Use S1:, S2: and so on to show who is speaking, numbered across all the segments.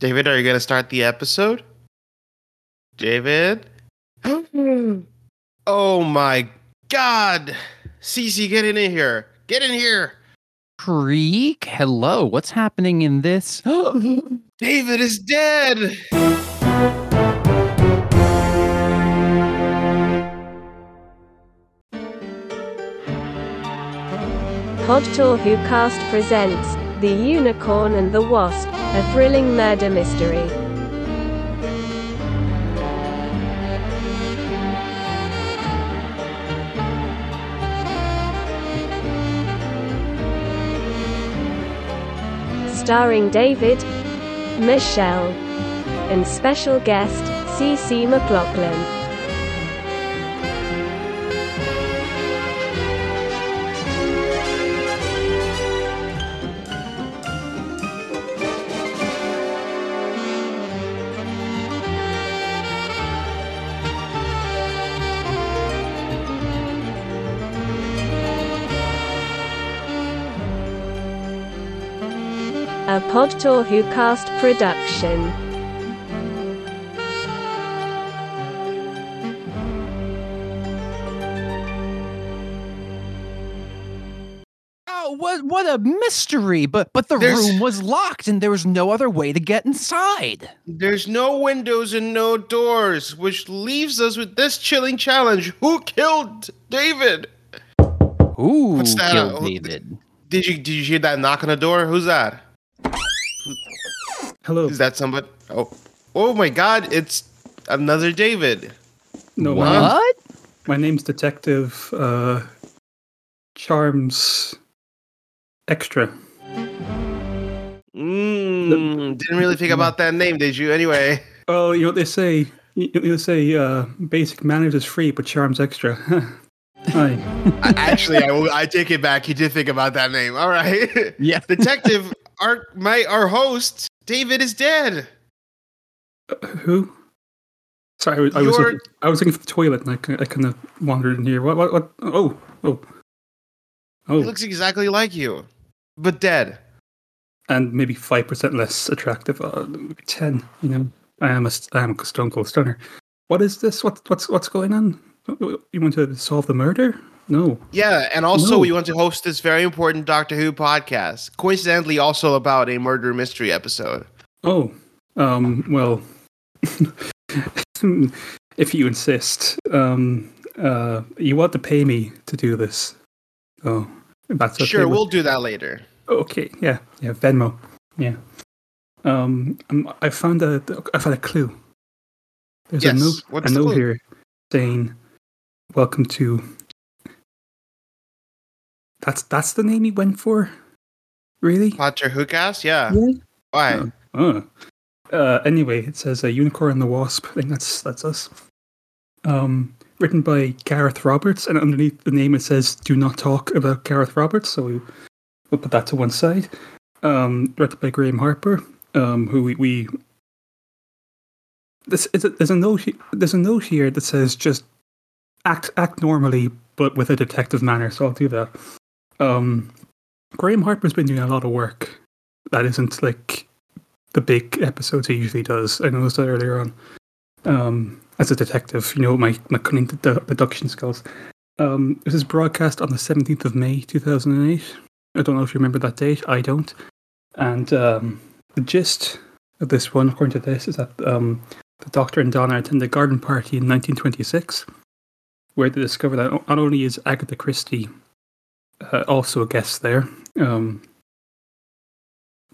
S1: David, are you going to start the episode? David? oh my god! Cece, get in here! Get in here!
S2: Creek, hello. What's happening in this?
S1: David is dead!
S3: Podtor Who Cast presents The Unicorn and the Wasp, a thrilling murder mystery. Starring David, Michelle, and special guest, CC McLoughlin. A Podtor Who Cast production.
S2: Oh, what what a mystery! But but the
S1: There's-
S2: room was locked and there was no other way to get inside.
S1: There's no windows and no doors, which leaves us with this chilling challenge. Who killed David?
S2: Ooh,
S1: What's that?
S2: killed David.
S1: Did you did you hear that knock on the door? Who's that?
S4: Hello.
S1: Is that somebody? Oh, oh my God! It's another David.
S4: No, my name's,
S2: What?
S4: my name's Detective uh, Charms Extra.
S1: Mm, didn't really think about that name, did you? Anyway,
S4: Oh, you know what they say? You, you know, they say uh, basic manners is free, but charms extra. Hi.
S1: Actually, I, will- I take it back. You did think about that name. All right,
S2: Yeah.
S1: Detective. Our my our host David is dead.
S4: Uh, who? Sorry, I was, I was, looking, I was looking for the toilet and I, I kind of wandered in here. What? What? what? Oh, oh,
S1: He
S4: oh,
S1: looks exactly like you, but dead.
S4: and maybe five percent less attractive. Uh, ten. You know, I am a I am a stone cold stunner. What is this? What, what's what's going on? You want to solve the murder? No.
S1: Yeah, and also
S4: No.
S1: we want to host this very important Doctor Who podcast. Coincidentally, also about a murder mystery episode.
S4: Oh, um, well, if you insist, um, uh, you want to pay me to do this. Oh, that's okay.
S1: sure, we'll do that later.
S4: Okay, yeah, yeah, Venmo, yeah. Um, um, I found a, I found a clue. There's
S1: Yes,
S4: a note,
S1: what's
S4: a note here saying, "Welcome to." That's that's the name he went for. Really?
S1: Who cast? Yeah.
S4: Yeah.
S1: Why?
S4: Oh. Uh, anyway, it says a unicorn and the wasp. I think that's that's us. Um, written by Gareth Roberts, and underneath the name it says "Do not talk about Gareth Roberts." So we, we'll put that to one side. Um, directed by Graeme Harper, um, who we, we this is a, there's a note there's a note here that says just act act normally but with a detective manner. So I'll do that. Um, Graeme Harper's been doing a lot of work that isn't like the big episodes he usually does. I noticed that earlier on. Um, as a detective, you know my my cunning dedu- deduction skills. Um, this is broadcast on the seventeenth of May, two thousand and eight. I don't know if you remember that date. I don't. And um, the gist of this one, according to this, is that um, the Doctor and Donna attend a garden party in 1926, where they discover that not only is Agatha Christie uh, also a guest there, um,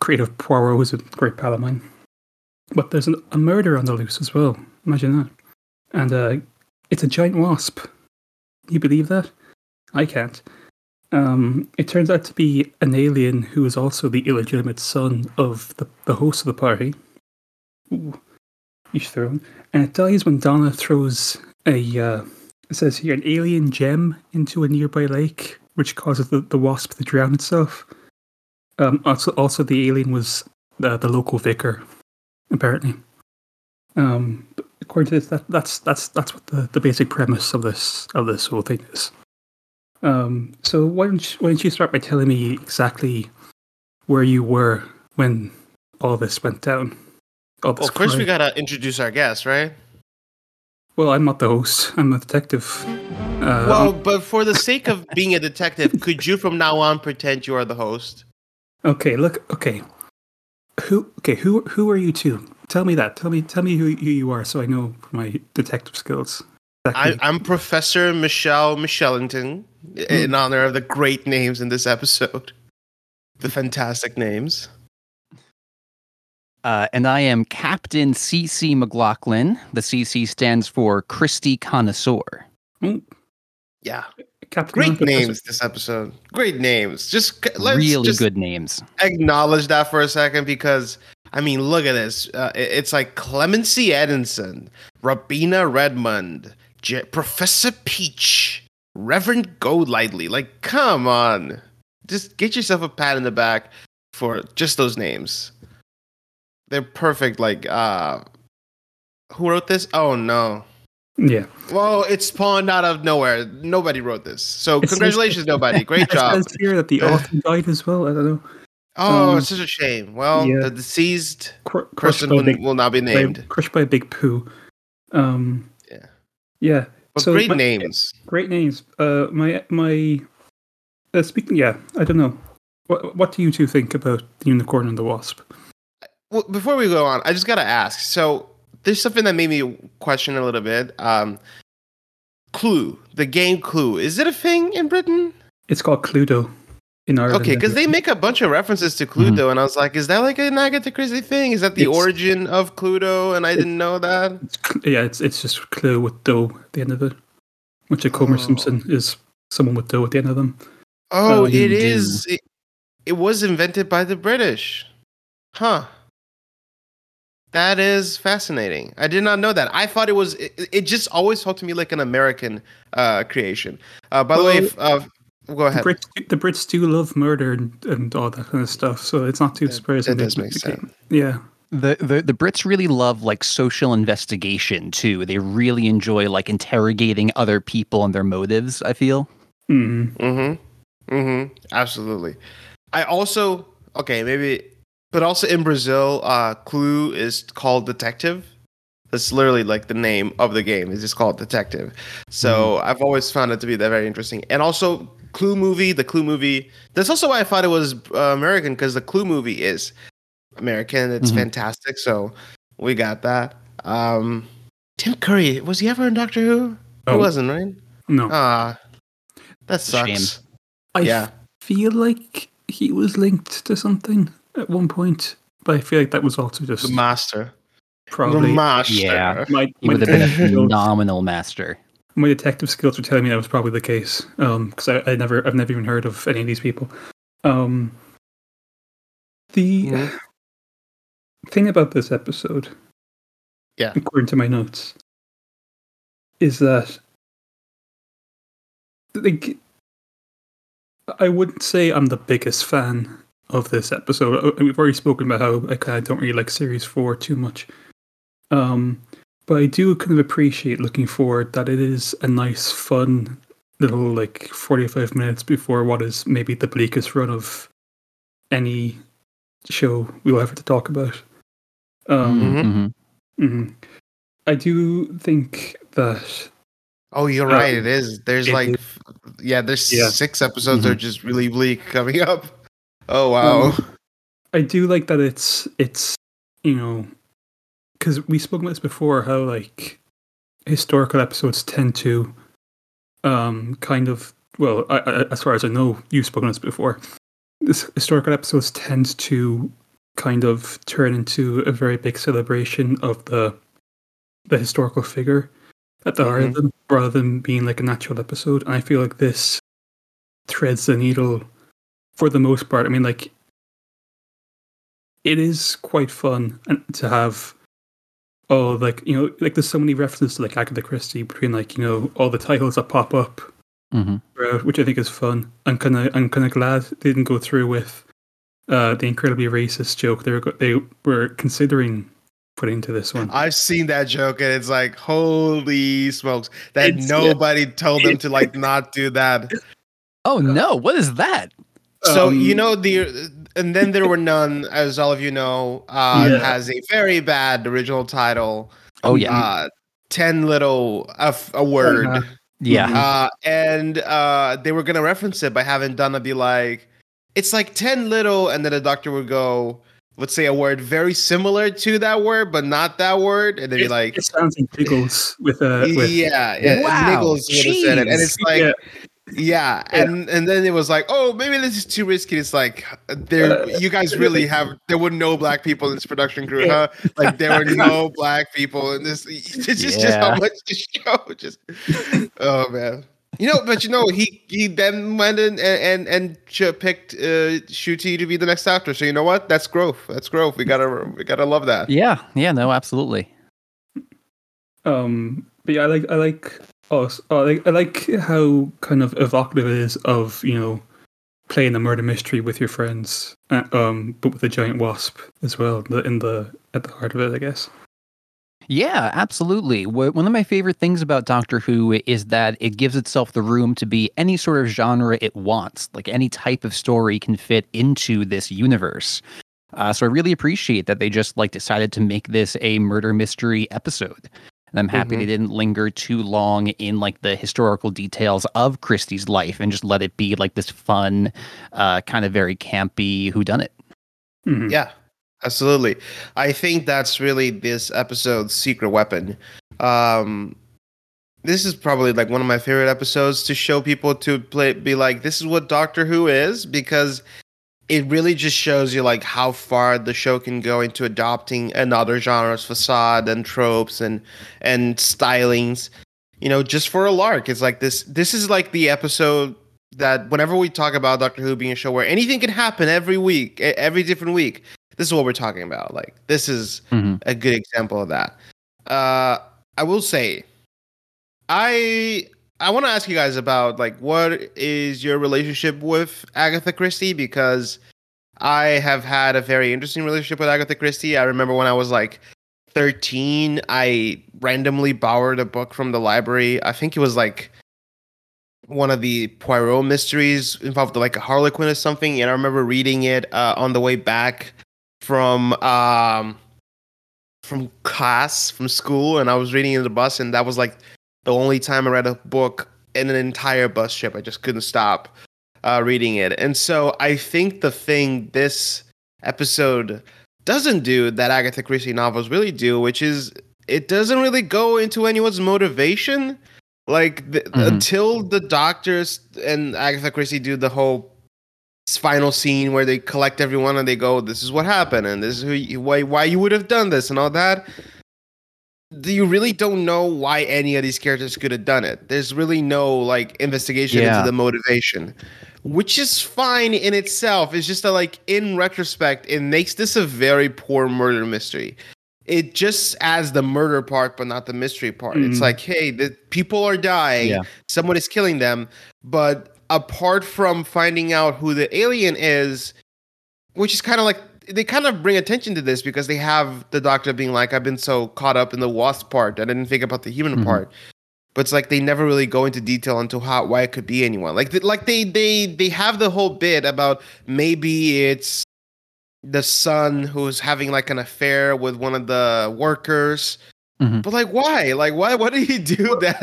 S4: creative Poirot was a great pal of mine, but there's an, a murder on the loose as well. Imagine that. And uh, it's a giant wasp. You believe that? I can't. Um, it turns out to be an alien who is also the illegitimate son of the, the host of the party. Ooh, each thrown. And it dies when Donna throws a, uh, it says here, an alien gem into a nearby lake, which causes the, the wasp to drown itself. Um, also, also, the alien was the, the local vicar, apparently. Um, according to this, that, that's that's that's what the, the basic premise of this of this whole thing is. Um, so why don't you, why don't you start by telling me exactly where you were when all this went down? all
S1: Well, first we
S4: crime.
S1: gotta introduce our guest, right?
S4: Well, I'm not the host. I'm the detective. Uh,
S1: well, but for the sake of being a detective, could you from now on pretend you are the host?
S4: okay. Look. Okay. Who? Okay. Who? Who are you two? Tell me that. Tell me. Tell me who, who you are, so I know my detective skills.
S1: I,
S4: Exactly.
S1: I'm Professor Michelle Michelington, in honor of the great names in this episode. The fantastic names.
S2: Uh, and I am Captain CC McLoughlin. The CC stands for Christy Connoisseur.
S4: Oh,
S1: Yeah,
S4: Captain
S1: great
S4: Professor-
S1: names this episode. Great names. Just let's
S2: really
S1: just
S2: good names.
S1: acknowledge that for a second because I mean, look at this. Uh, it's like Clemency Eddison, Robina Redmond, J- Professor Peach, Reverend Golightly. Like, come on, just get yourself a pat in the back for just those names. They're perfect. Like, uh, who wrote this? Oh no.
S4: Yeah.
S1: Well, it's spawned out of nowhere. Nobody wrote this. So
S4: It says-
S1: congratulations, nobody. Great
S4: It
S1: job.
S4: says here that the author died as well. I don't know.
S1: Oh,
S4: Um,
S1: it's such a shame. Well,
S4: yeah.
S1: the deceased
S4: Cr-
S1: person will,
S4: big,
S1: will not be
S4: by-
S1: named.
S4: crushed by a big poo. Um.
S1: Yeah.
S4: Yeah.
S1: But
S4: So
S1: great
S4: my-
S1: names.
S4: Great names. Uh, my my. Uh, speaking, yeah, I don't know. What what do you two think about the unicorn and the wasp?
S1: Well, before we go on, I just gotta ask. So there's something that made me question a little bit. Um, Clue, the game Clue, is it a thing in Britain?
S4: It's called Cluedo in Ireland.
S1: Okay, because they make a bunch of references to Cluedo, and I was like, is that like an Agatha Christie thing? Is that the
S4: It's-
S1: origin of Cluedo? And I didn't know that.
S4: It's yeah, it's it's just Clue with dough at the end of it, which like Homer
S1: Oh.
S4: Simpson is someone with dough at the end of them.
S1: Oh,
S4: Oh,
S1: it. It, it was invented by the British. Huh. That is fascinating. I did not know that. I thought it was. It, it just always felt to me like an American uh, creation. Uh, by the way, if, uh, go
S4: The
S1: ahead.
S4: Brits, the Brits do love murder and, and all that kind of stuff, so it's not too surprising.
S1: that does make sense.
S4: Yeah,
S2: The, the the Brits really love like social investigation too. They really enjoy like interrogating other people and their motives. I feel.
S4: mm
S1: Mm-hmm. Mm-hmm. Absolutely. I also okay, maybe but also in Brazil, uh Clue is called Detective. That's literally like the name of the game. It's just called Detective. So I've always found it to be that very interesting. And also Clue movie, the Clue movie. That's also why I thought it was uh, American because the Clue movie is American. It's
S2: Mhm.
S1: fantastic. So we got that. Um Tim Curry, was he ever in Doctor Who? He wasn't, right?
S4: no,
S1: Ah, that
S2: It's a shame.
S1: sucks.
S4: I
S1: yeah.
S4: feel like he was linked to something at one point, but I feel like that was also just
S1: The master.
S4: probably
S1: the master.
S2: Yeah.
S4: my
S2: He
S4: my
S2: would have been a
S4: detective, skills,
S2: phenomenal master.
S4: my detective skills were telling me that was probably the case. Um, because I, I never I've never even heard of any of these people. Um, the thing about this episode,
S1: Yeah.
S4: according to my notes, is that like I wouldn't say I'm the biggest fan of this episode. Uh, We've already spoken about how I kind of don't really like series four too much. Um, but I do kind of appreciate looking forward that it is a nice, fun little like 45 minutes before what is maybe the bleakest run of any show we'll ever to talk about. Um,
S1: Mhm.
S2: Mhm.
S4: mhm. I do think that
S1: Oh, you're
S4: Uh,
S1: right. It is. There's
S4: it
S1: like,
S4: is.
S1: yeah, there's
S4: Yeah.
S1: six episodes that are just really bleak coming up. Oh wow.
S4: Um, I do like that it's it's you know because we spoke about this before how like historical episodes tend to um kind of well I, I, as far as I know you've spoken this before. This historical episodes tend to kind of turn into a very big celebration of the the historical figure at the heart of them rather than being like a natural episode. And I feel like this threads the needle for the most part. I mean, like, it is quite fun and to have, oh, like, you know, like there's so many references to like Agatha Christie between like, you know, all the titles that pop up
S2: Mhm.
S4: throughout, which I think is fun. I'm kind of, I'm kind of glad they didn't go through with uh, the incredibly racist joke they were, they were considering putting into this one.
S1: I've seen that joke and it's like, holy smokes! That
S4: It's-
S1: nobody told them to like not do that.
S2: Oh no! What is that?
S1: So
S4: Um,
S1: you know the and then there were none, as all of you know, uh,
S4: Yeah.
S1: has a very bad original title.
S2: Oh yeah,
S1: Uh, ten little a, f- a word.
S4: Uh,
S2: yeah.
S1: Uh, and uh, they were gonna reference it by having Donna be like, "It's like ten little," and then the doctor would go, let's say a word very similar to that word, but not that word, and they'd be like,
S4: it sounds like Niggles with uh, with
S1: "Yeah, yeah."
S2: Wow,
S1: Nichols would have said it, and it's like.
S4: Yeah.
S1: Yeah,
S4: Yeah.
S1: and and then it was like, oh, maybe this is too risky. It's like, there,
S4: Uh,
S1: you guys really have there were no black people in this production crew, huh? Like there were no black people in this. It's just, just how much the show just. Oh man, you know, but you know, he he then went in and and, and picked uh, Ncuti to be the next actor. So you know what? That's growth. That's growth. We gotta we gotta love that.
S2: yeah, yeah, no, absolutely.
S4: Um, but yeah, I like I like oh, oh, I like I like how kind of evocative it is of you know playing a murder mystery with your friends, uh, um, but with a giant wasp as well. In the at the heart of it, I guess.
S2: Yeah, absolutely. One of my favorite things about Doctor Who is that it gives itself the room to be any sort of genre it wants. Like any type of story can fit into this universe. Uh, so I really appreciate that they just like decided to make this a murder mystery episode. And I'm happy
S1: Mhm.
S2: they didn't linger too long in like the historical details of Christie's life and just let it be like this fun, uh, kind of very campy whodunit.
S4: Mhm.
S1: Yeah, absolutely. I think that's really this episode's secret weapon. Um, this is probably like one of my favorite episodes to show people to play, be like, this is what Doctor Who is, because it really just shows you like how far the show can go into adopting another genre's facade and tropes and and stylings. You know, just for a lark. It's like this. This is like the episode that whenever we talk about Doctor Who being a show where anything can happen every week, every different week, this is what we're talking about. Like this is
S2: Mhm.
S1: a good example of that. Uh, I will say, I I want to ask you guys about like what is your relationship with Agatha Christie because I have had a very interesting relationship with Agatha Christie. I remember when I was like 13, I randomly borrowed a book from the library. I think it was like one of the Poirot mysteries involved like a Harlequin or something, and I remember reading it uh, on the way back from um from class from school, and I was reading in the bus, and that was like the only time I read a book in an entire bus trip. I just couldn't stop uh, reading it, and so I think the thing this episode doesn't do that Agatha Christie novels really do, which is it doesn't really go into anyone's motivation. Like the,
S2: Mhm.
S1: until the doctors and Agatha Christie do the whole final scene where they collect everyone and they go, "This is what happened, and this is who why why you would have done this and all that." You really don't know why any of these characters could have done it? There's really no like investigation
S2: Yeah.
S1: into the motivation, which is fine in itself. It's just that like in retrospect, it makes this a very poor murder mystery. It just adds the murder part, but not the mystery part. It's
S4: Mhm.
S1: like, hey, the people are dying,
S2: Yeah.
S1: someone is killing them, but apart from finding out who the alien is, which is kind of like they kind of bring attention to this because they have the doctor being like, I've been so caught up in the wasp part, that I didn't think about the human
S2: Mhm.
S1: part. But it's like they never really go into detail into how why it could be anyone. Like th- like they they they have the whole bit about maybe it's the son who's having like an affair with one of the workers.
S2: Mhm.
S1: But like why? Like why what did he do that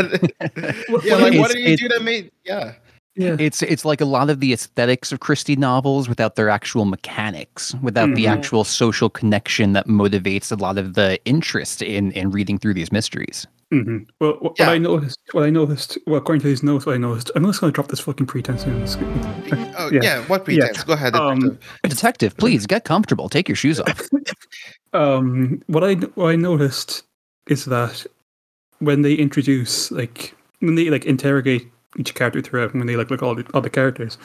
S1: Yeah, like what did he do that made yeah.
S4: Yeah.
S2: It's it's like a lot of the aesthetics of Christie novels without their actual mechanics, without the
S4: Mhm.
S2: actual social connection that motivates a lot of the interest in in reading through these mysteries.
S4: hmm Well, what,
S1: Yeah.
S4: what I noticed, what I noticed, well, according to these notes, what I noticed, I'm just going to drop this fucking pretense in.
S1: Oh yeah,
S4: Yeah.
S1: what pretense? Go ahead.
S4: Um,
S1: detective.
S2: Detective, please get comfortable. Take your shoes off.
S4: um, what I what I noticed is that when they introduce like when they like interrogate each character throughout, when they like look at all the other characters,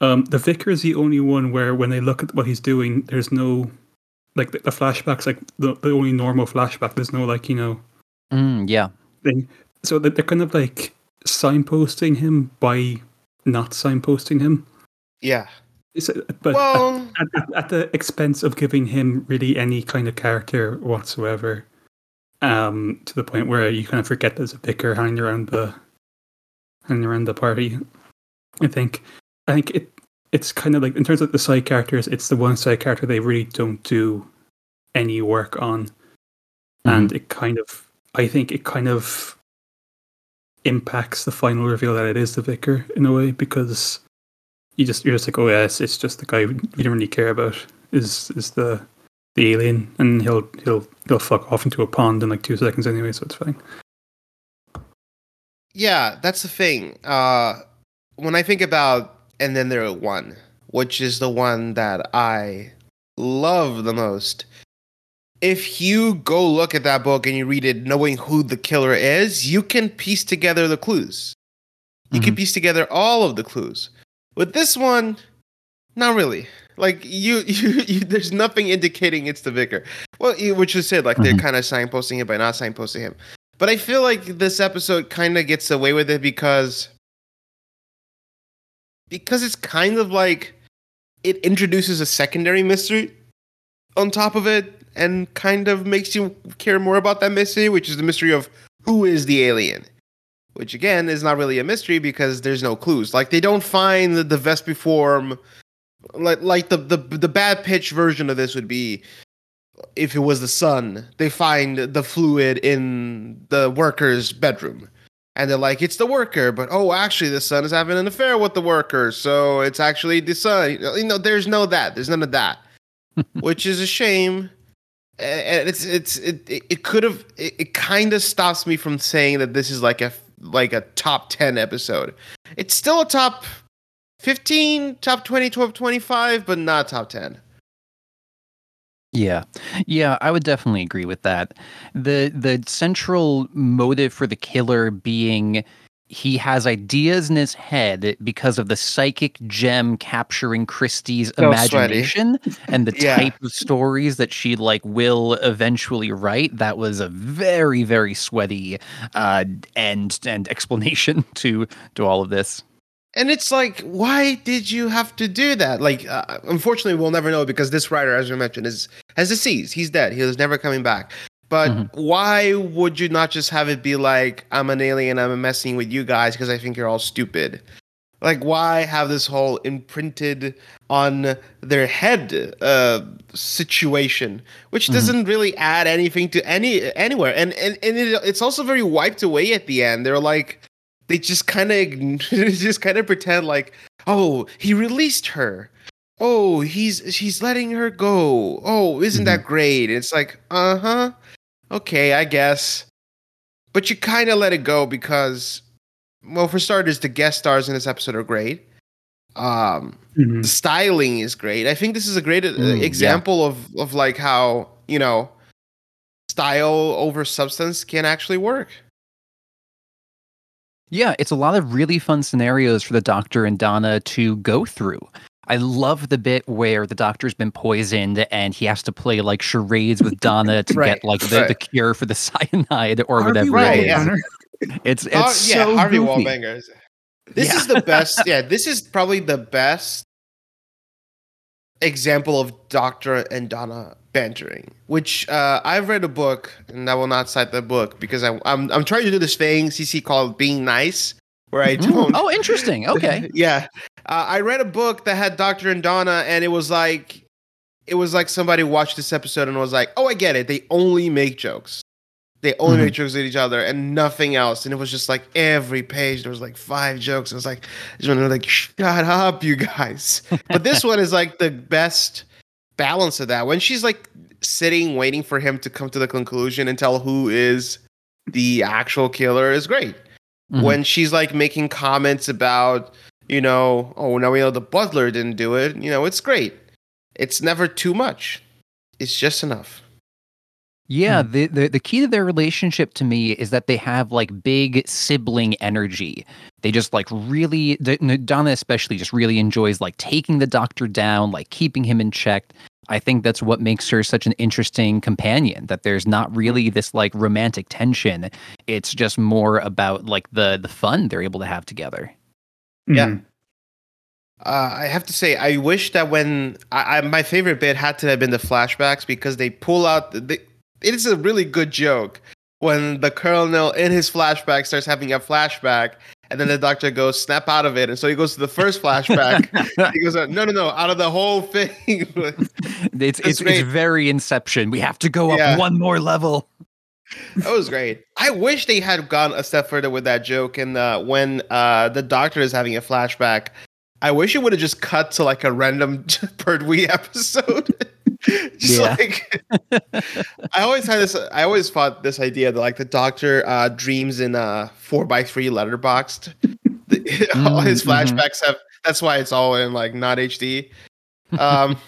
S4: um, the vicar is the only one where when they look at what he's doing, there's no like the, the flashbacks, like the, the only normal flashback. There's no like you know
S2: Mm, yeah.
S4: thing. So they're kind of like signposting him by not signposting him.
S1: Yeah.
S4: Is But
S1: Well,
S4: at, at, at the expense of giving him really any kind of character whatsoever, um, to the point where you kind of forget there's a vicar hanging around the hanging around the party. I think, I think it it's kind of like in terms of the side characters, it's the one side character they really don't do any work on, mm-hmm. and it kind of, I think, it kind of impacts the final reveal that it is the vicar in a way because you just you're just like, oh yeah, it's, it's just the guy we don't really care about is is the the alien, and he'll he'll he'll fuck off into a pond in like two seconds anyway, so it's fine.
S1: Yeah, that's the thing. Uh, when I think about and then there are one, which is the one that I love the most. If you go look at that book and you read it knowing who the killer is, you can piece together the clues. You can
S2: Mhm.
S1: piece together all of the clues. With this one, not really. Like you, you, you there's nothing indicating it's the vicar. Well, you- which you said, like they're
S2: Mhm.
S1: kind of signposting it by not signposting him. But I feel like this episode kind of gets away with it because because it's kind of like it introduces a secondary mystery on top of it and kind of makes you care more about that mystery, which is the mystery of who is the alien. Which again is not really a mystery because there's no clues. Like they don't find the, the Vespiform like like the, the the bad pitch version of this would be if it was the son, they find the fluid in the worker's bedroom. And they're like, it's the worker, but oh, actually, the son is having an affair with the worker, so it's actually the son. You know, there's no that. There's none of that, which is a shame. And it's it's it it, could have it, it kind of stops me from saying that this is like a like a top ten episode. It's still a top fifteen, top 20, top 25, but not top ten.
S2: Yeah. Yeah, I would definitely agree with that. The the central motive for the killer being he has ideas in his head because of the psychic gem capturing Christie's
S1: So
S2: imagination and the
S1: Yeah.
S2: type of stories that she like will eventually write. That was a very very sweaty uh end and explanation to to all of this.
S1: And it's like, why did you have to do that? Like, uh, unfortunately, we'll never know because this writer, as we mentioned, is has deceased. He's dead. He was never coming back. But
S2: Mhm.
S1: why would you not just have it be like, I'm an alien, I'm messing with you guys because I think you're all stupid? Like, why have this whole imprinted on their head uh, situation, which
S2: Mhm.
S1: doesn't really add anything to any anywhere, and and, and it, it's also very wiped away at the end. They're like, they just kind of just kind of pretend like, oh, he released her. Oh, he's she's letting her go. Oh, isn't that great? It's like, uh huh. Okay, I guess. But you kind of let it go because, well, for starters, the guest stars in this episode are great. Um,
S4: Mhm.
S1: the styling is great. I think this is a great uh,
S2: Mm, yeah.
S1: example of of like how you know style over substance can actually work.
S2: Yeah, it's a lot of really fun scenarios for the Doctor and Donna to go through. I love the bit where the Doctor's been poisoned and he has to play like charades with Donna to
S1: Right,
S2: get like the, the cure for the cyanide or
S4: Harvey
S2: whatever
S1: Right,
S2: it is.
S1: Uh, yeah.
S4: Wallbrenner.
S2: It's it's
S1: Oh,
S2: so
S1: Harvey
S2: goofy.
S1: Wallbanger. This
S2: Yeah.
S1: is the best. Yeah, this is probably the best example of Doctor and Donna bantering. Which uh, I've read a book, and I will not cite the book because I, I'm I'm trying to do this thing CC called being nice, where I
S2: Mm.
S1: don't.
S2: Oh, interesting. Okay.
S1: yeah, uh, I read a book that had Doctor and Donna, and it was like, it was like somebody watched this episode and was like, "Oh, I get it. They only make jokes. They only
S2: Mhm.
S1: make jokes with each other and nothing else." And it was just like every page there was like five jokes. I was like, I just wanted to like, shut up, you guys. But this one is like the best balance of that. When she's like sitting waiting for him to come to the conclusion and tell who is the actual killer is great
S2: Mhm.
S1: when she's like making comments about, you know, oh, now we know the butler didn't do it. You know, it's great. It's never too much. It's just enough.
S2: Yeah, the, the the key to their relationship to me is that they have like big sibling energy. They just like really D- N- Donna especially just really enjoys like taking the doctor down, like keeping him in check. I think that's what makes her such an interesting companion that there's not really this like romantic tension. It's just more about like the the fun they're able to have together.
S1: Yeah.
S4: Mhm.
S1: Uh, I have to say, I wish that when I, I my favorite bit had to have been the flashbacks because they pull out. The, it is a really good joke when the colonel in his flashback starts having a flashback, and then the doctor goes snap out of it, and so he goes to the first flashback. he goes, no, no, no, out of the whole thing.
S2: It's it's,
S1: great.
S2: it's very Inception. We have to go
S1: Yeah.
S2: up one more level.
S1: that was great. I wish they had gone a step further with that joke. And uh, when uh, the doctor is having a flashback, I wish it would have just cut to like a random Pertwee episode. just like I always had this. I always thought this idea that like the doctor uh, dreams in a four by three letterboxed. The- all his
S2: Mm, mhm.
S1: flashbacks have. That's why it's all in like not HD. Um,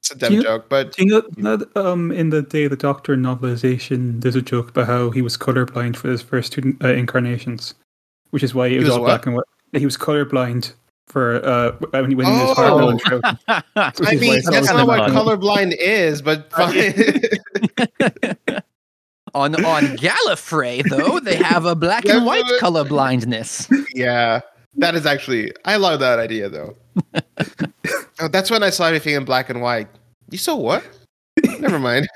S1: it's a dumb
S4: You-
S1: joke, but
S4: Do you know that um, in the Day of the Doctor novelization, there's a joke about how he was colorblind for his first two uh, incarnations, which is why it was,
S1: was
S4: all
S1: what?
S4: black and white. He was colorblind for uh, when he when he was
S1: Oh.
S4: Harlow and Shroud.
S1: I
S4: Which is why
S1: mean
S4: it's
S1: that's
S4: always
S1: not what colorblind is. But
S2: on on Gallifrey, though, they have a black
S1: Yeah,
S2: and white
S1: but-
S2: color blindness.
S1: Yeah, that is actually. I love that idea though. oh, that's when I saw everything in black and white. You saw what? Never mind.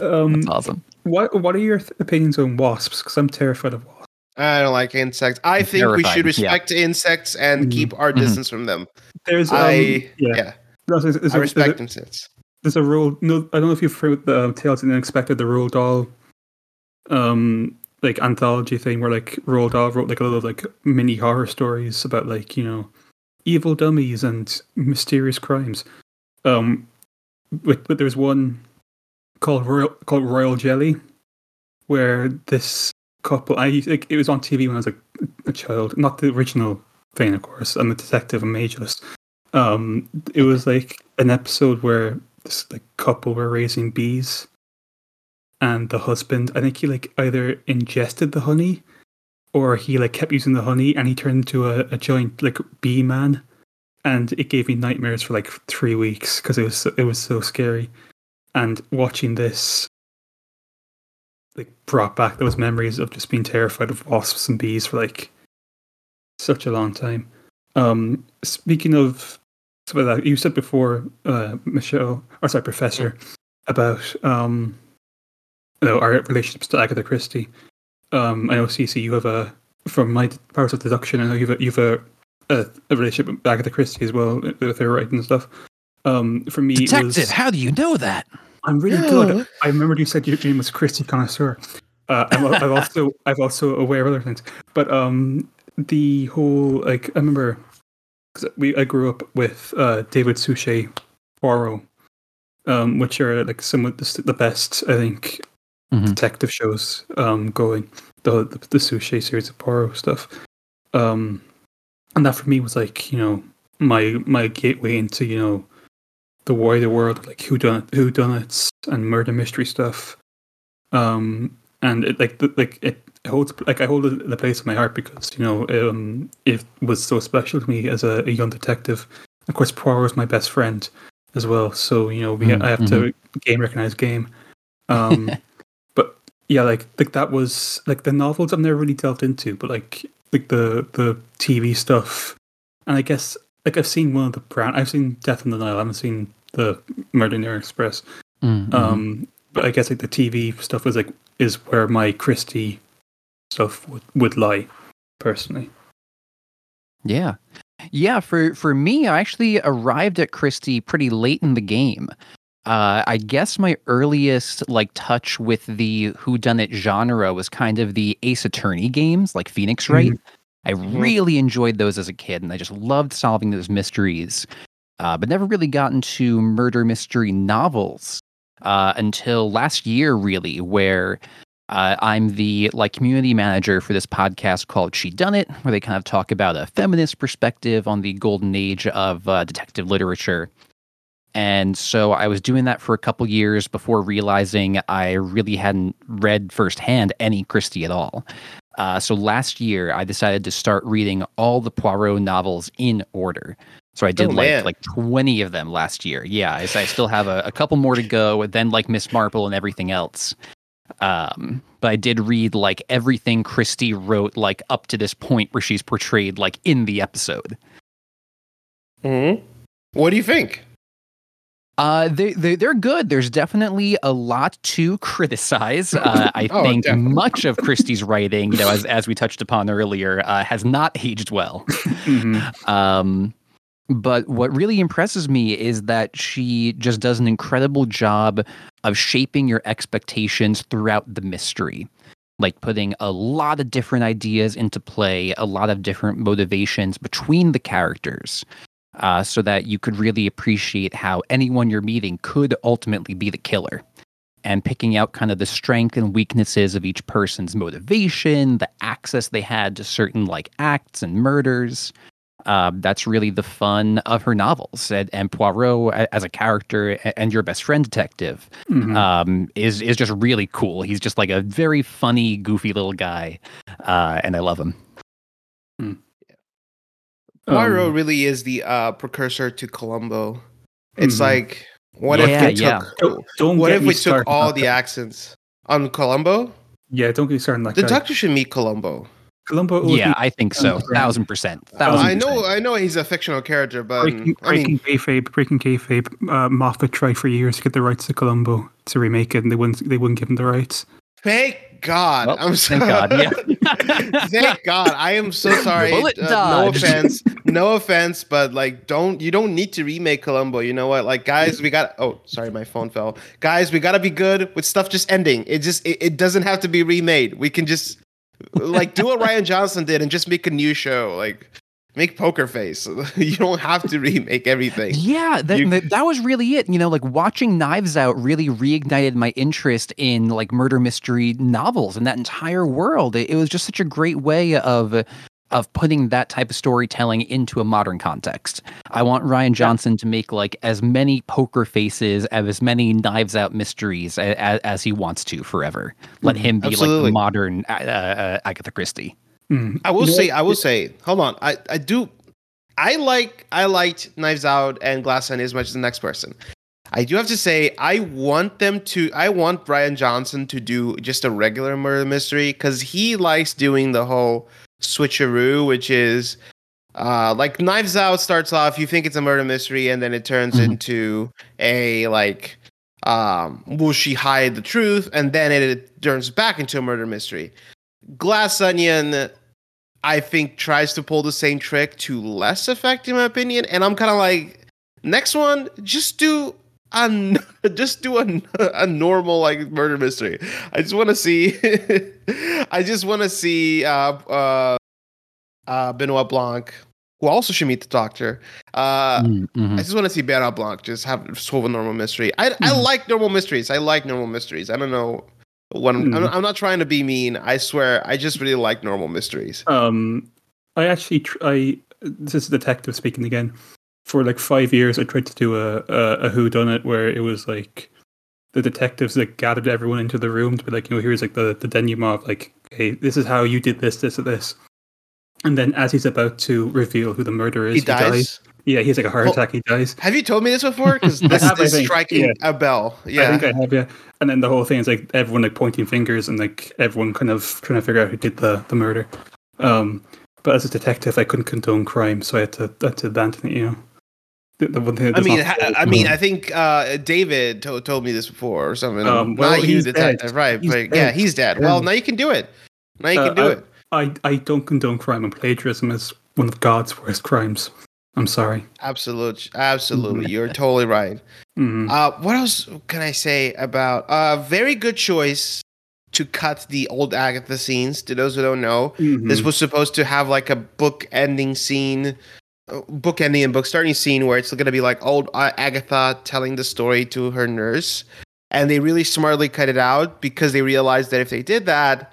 S4: Um,
S2: Awesome.
S4: what what are your th- opinions on wasps? Because I'm terrified of wasps.
S1: I don't like insects. I think we
S2: Terrified,
S1: should
S2: yeah.
S1: respect insects and
S4: Mhm.
S1: keep our
S2: Mhm.
S1: distance from them.
S4: There's um,
S1: I
S4: yeah.
S1: yeah,
S4: There's, there's, there's
S1: I
S4: a-
S1: respect
S4: there's a,
S1: insects.
S4: there's a rule. No, I don't know if you've heard the um, Tales of the Unexpected, the Roald Dahl, um, like anthology thing where like Roald Dahl wrote like a little like mini horror stories about like you know evil dummies and mysterious crimes. Um, but, but there's one called Royal called Royal Jelly, where this couple I used- like it was on TV when I was like a child, not the original thing, of course. I'm a detective, I'm ageless. Um, it was like an episode where this like couple were raising bees, and the husband, I think he like either ingested the honey, or he like kept using the honey, and he turned into a, a giant like bee man, and it gave me nightmares for like three weeks because it was so, it was so scary, and watching this like brought back those memories of just being terrified of wasps and bees for like such a long time. Um, speaking of some of that, you said before, uh, Michelle, or sorry, Professor, about um, you know, our relationships to Agatha Christie. Um, I know, Cece, you have a from my powers of deduction. I know you have a, a, a, a relationship with Agatha Christie as well with her writing and stuff. Um, for me, it
S2: Detective,
S4: was,
S2: how do you know that?
S4: I'm really good. I remember you said your name was Christy Connoisseur. Uh, I'm, I've also I've also aware of other things, but um, the whole like I remember 'cause we I grew up with uh, David Suchet Poirot, um, which are like some of the, the best I think
S2: Mhm.
S4: detective shows um, going. The, the the Suchet series of Poirot stuff, um, and that for me was like you know my my gateway into you know the wider world, like who done who done it and murder mystery stuff. Um, and it like the, like it holds like I hold it the place in my heart because you know um it was so special to me as a, a young detective. Of course, Poirot was my best friend as well, so you know we
S2: Mm,
S4: I have to game recognize game. Um, but yeah, like like that was like the novels I've never really delved into, but like like the the TV stuff, and I guess like I've seen one of the brown. I've seen Death on the Nile. I haven't seen the Murder in the Express.
S2: Mhm.
S4: Um, but I guess like the TV stuff was like is where my Christie stuff would, would lie, personally.
S2: Yeah. Yeah, for for me, I actually arrived at Christie pretty late in the game. Uh, I guess my earliest like touch with the whodunit genre was kind of the Ace Attorney games, like Phoenix Wright. I really enjoyed those as a kid, and I just loved solving those mysteries. Uh, but never really got into murder mystery novels uh, until last year, really, where uh, I'm the like community manager for this podcast called She Done It, where they kind of talk about a feminist perspective on the golden age of uh, detective literature. And so I was doing that for a couple years before realizing I really hadn't read firsthand any Christie at all. Uh, so last year I decided to start reading all the Poirot novels in order. So I did
S1: Oh,
S2: like
S1: man.
S2: like twenty of them last year. Yeah, I, I still have a, a couple more to go. and Then like Miss Marple and everything else. Um, but I did read like everything Christie wrote like up to this point where she's portrayed like in the episode.
S1: hmm What do you think?
S2: Uh, they, they they're good. There's definitely a lot to criticize. Uh, I
S1: Oh,
S2: think
S1: definitely.
S2: much of Christie's writing, you know, as as we touched upon earlier, uh, has not aged well.
S4: Mhm.
S2: Um, but what really impresses me is that she just does an incredible job of shaping your expectations throughout the mystery. Like putting a lot of different ideas into play, a lot of different motivations between the characters, uh, so that you could really appreciate how anyone you're meeting could ultimately be the killer. And picking out kind of the strength and weaknesses of each person's motivation, the access they had to certain like acts and murders uh, that's really the fun of her novels. And, and Poirot, as a character and your best friend detective,
S4: Mhm.
S2: um, is is just really cool. He's just like a very funny, goofy little guy, uh, and I love him.
S1: Poirot
S4: Um,
S1: really is the uh, precursor to Columbo. It's
S4: Mhm.
S1: like, what
S2: Yeah,
S1: if we
S2: yeah.
S1: took,
S4: Don't, don't
S1: what if we took all the
S4: that.
S1: accents on Columbo?
S4: Yeah, don't get me started on that
S1: The
S4: guy.
S1: Doctor should meet Columbo.
S4: Columbo
S2: yeah,
S4: me
S2: I think so.
S4: Um,
S2: Thousand percent.
S1: Uh,
S2: Thousand
S1: I know,
S2: percent.
S1: I know he's a fictional character, but
S4: breaking,
S1: I mean,
S4: breaking kayfabe, breaking kayfabe. Uh, Moffat tried for years to get the rights to Columbo to remake it, and they wouldn't. They wouldn't give him the rights.
S1: Thank God.
S2: Well,
S1: I'm so,
S2: thank God, yeah.
S1: thank God. I am so sorry.
S2: Bullet
S1: Uh, no offense, no offense, but like, don't you don't need to remake Columbo. You know what? Like, guys, we got. Oh, sorry, my phone fell. Guys, we gotta be good with stuff just ending. It just it, it doesn't have to be remade. We can just like do what Rian Johnson did and just make a new show. Like, make Poker Face. you don't have to remake everything.
S2: Yeah, that,
S1: You-
S2: that that was really it. You know, like watching Knives Out really reignited my interest in like murder mystery novels and that entire world. It, it was just such a great way of of putting that type of storytelling into a modern context. I want Rian Johnson to make like as many poker faces and as many Knives Out mysteries as, as he wants to forever. Let him be like
S1: Absolutely.
S2: the modern uh, uh, Agatha Christie.
S4: Mm.
S1: I will
S4: You know
S1: say. I will say, hold on. I, I do, I like, I liked Knives Out and Glass Onion as much as the next person. I do have to say, I want them to, I want Brian Johnson to do just a regular murder mystery because he likes doing the whole switcheroo, which is uh, like Knives Out starts off, you think it's a murder mystery, and then it turns
S2: Mhm.
S1: into a like, um, will she hide the truth? And then it, it turns back into a murder mystery. Glass Onion, I think, tries to pull the same trick to less effect, in my opinion. And I'm kind of like, next one, just do a just do a, a normal like murder mystery. I just want to see, I just want to see uh, uh, uh, Benoit Blanc, who also should meet the Doctor. Uh,
S2: Mm, mhm.
S1: I just want to see Benoit Blanc just have solve a normal mystery. I, I
S4: Mhm.
S1: like normal mysteries. I like normal mysteries. I don't know what I'm, I'm.
S4: Mhm.
S1: I'm not trying to be mean. I swear. I just really like normal mysteries.
S4: Um, I actually, tr- I this is a detective speaking again. For like five years, I tried to do a a, a who done it where it was like the detectives that gathered everyone into the room to be like, you know, here's like the the denouement of like, hey, this is how you did this, this, and this. And then as he's about to reveal who the murderer is,
S1: He dies.
S4: Yeah, he's like a heart
S1: Oh.
S4: attack. He dies.
S1: Have you told me this before? Because this
S4: have,
S1: is striking
S4: Yeah.
S1: a bell. Yeah, I
S4: think I have, yeah. And then the whole thing is like everyone like pointing fingers and like everyone kind of trying to figure out who did the, the murder. Um, but as a detective, I couldn't condone crime, so I had to I had to abandon it. You know. The, the
S1: I mean, ha- I mean, I think uh, David to- told me this before or something.
S4: Um, well,
S1: Not you,
S4: he's
S1: detective,
S4: dead.
S1: right?
S4: He's
S1: but yeah, he's dead. Well, now you can do it. Now you
S4: Uh,
S1: can do
S4: I-
S1: it.
S4: I I don't condone crime and plagiarism is one of God's worst crimes. I'm sorry.
S1: Absolutely, absolutely. You're totally right.
S4: Mhm.
S1: Uh, what else can I say about a uh, very good choice to cut the old Agatha scenes? To those who don't know, this
S4: Mhm.
S1: was supposed to have like a book ending scene, uh, book ending and book starting scene where it's going to be like old uh, Agatha telling the story to her nurse, and they really smartly cut it out because they realized that if they did that,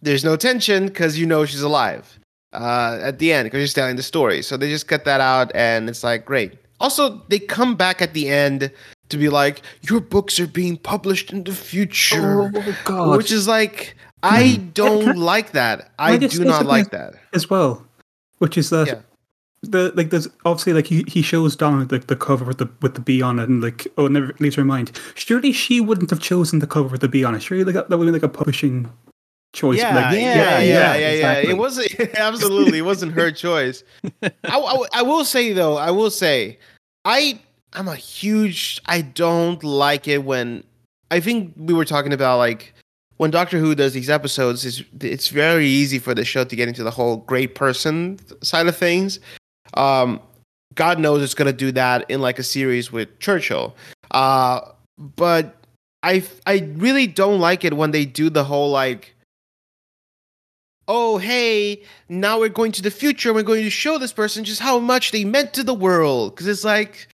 S1: there's no tension because you know she's alive uh, at the end because she's telling the story. So they just cut that out, and it's like great. Also, they come back at the end to be like, "Your books are being published in the future,"
S4: Oh God!
S1: which is like, I don't
S4: Can-
S1: like that.
S4: I
S1: I do not like that.
S4: as well, which is that
S1: Yeah.
S4: the like there's obviously like he, he shows Donna the, the cover with the with the bee on it and like oh it never leaves her mind. Surely she wouldn't have chosen the cover with the bee on it. Surely like, that would be like a publishing choice.
S1: Yeah,
S4: like,
S1: yeah, yeah, yeah, yeah,
S4: exactly.
S1: It wasn't absolutely. It wasn't her choice. I, I, I will say though. I will say, I I'm a huge. I don't like it when. I think we were talking about like when Doctor Who does these episodes. It's it's very easy for the show to get into the whole great person side of things. Um, God knows it's gonna do that in like a series with Churchill. Uh, but I I really don't like it when they do the whole like oh hey now we're going to the future we're going to show this person just how much they meant to the world. Because it's like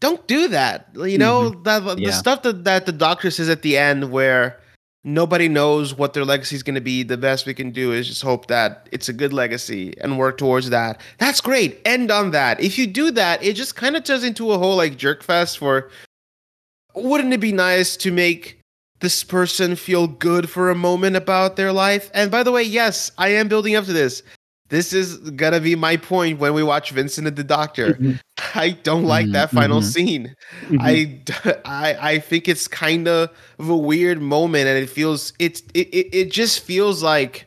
S1: don't do that you know? Mm-hmm. That the
S2: Yeah.
S1: stuff that, that the doctor says at the end where nobody knows what their legacy is going to be the best we can do is just hope that it's a good legacy and work towards that. That's great end on that. If you do that it just kind of turns into a whole like jerk fest for wouldn't it be nice to make this person feel good for a moment about their life? And by the way, yes, I am building up to this. This is gonna be my point when we watch Vincent and the Doctor.
S4: Mhm.
S1: I don't like
S2: Mhm,
S1: that final
S2: mhm.
S1: scene.
S4: Mhm.
S1: I, I I think it's kind of a weird moment, and it feels it's it, it, it just feels like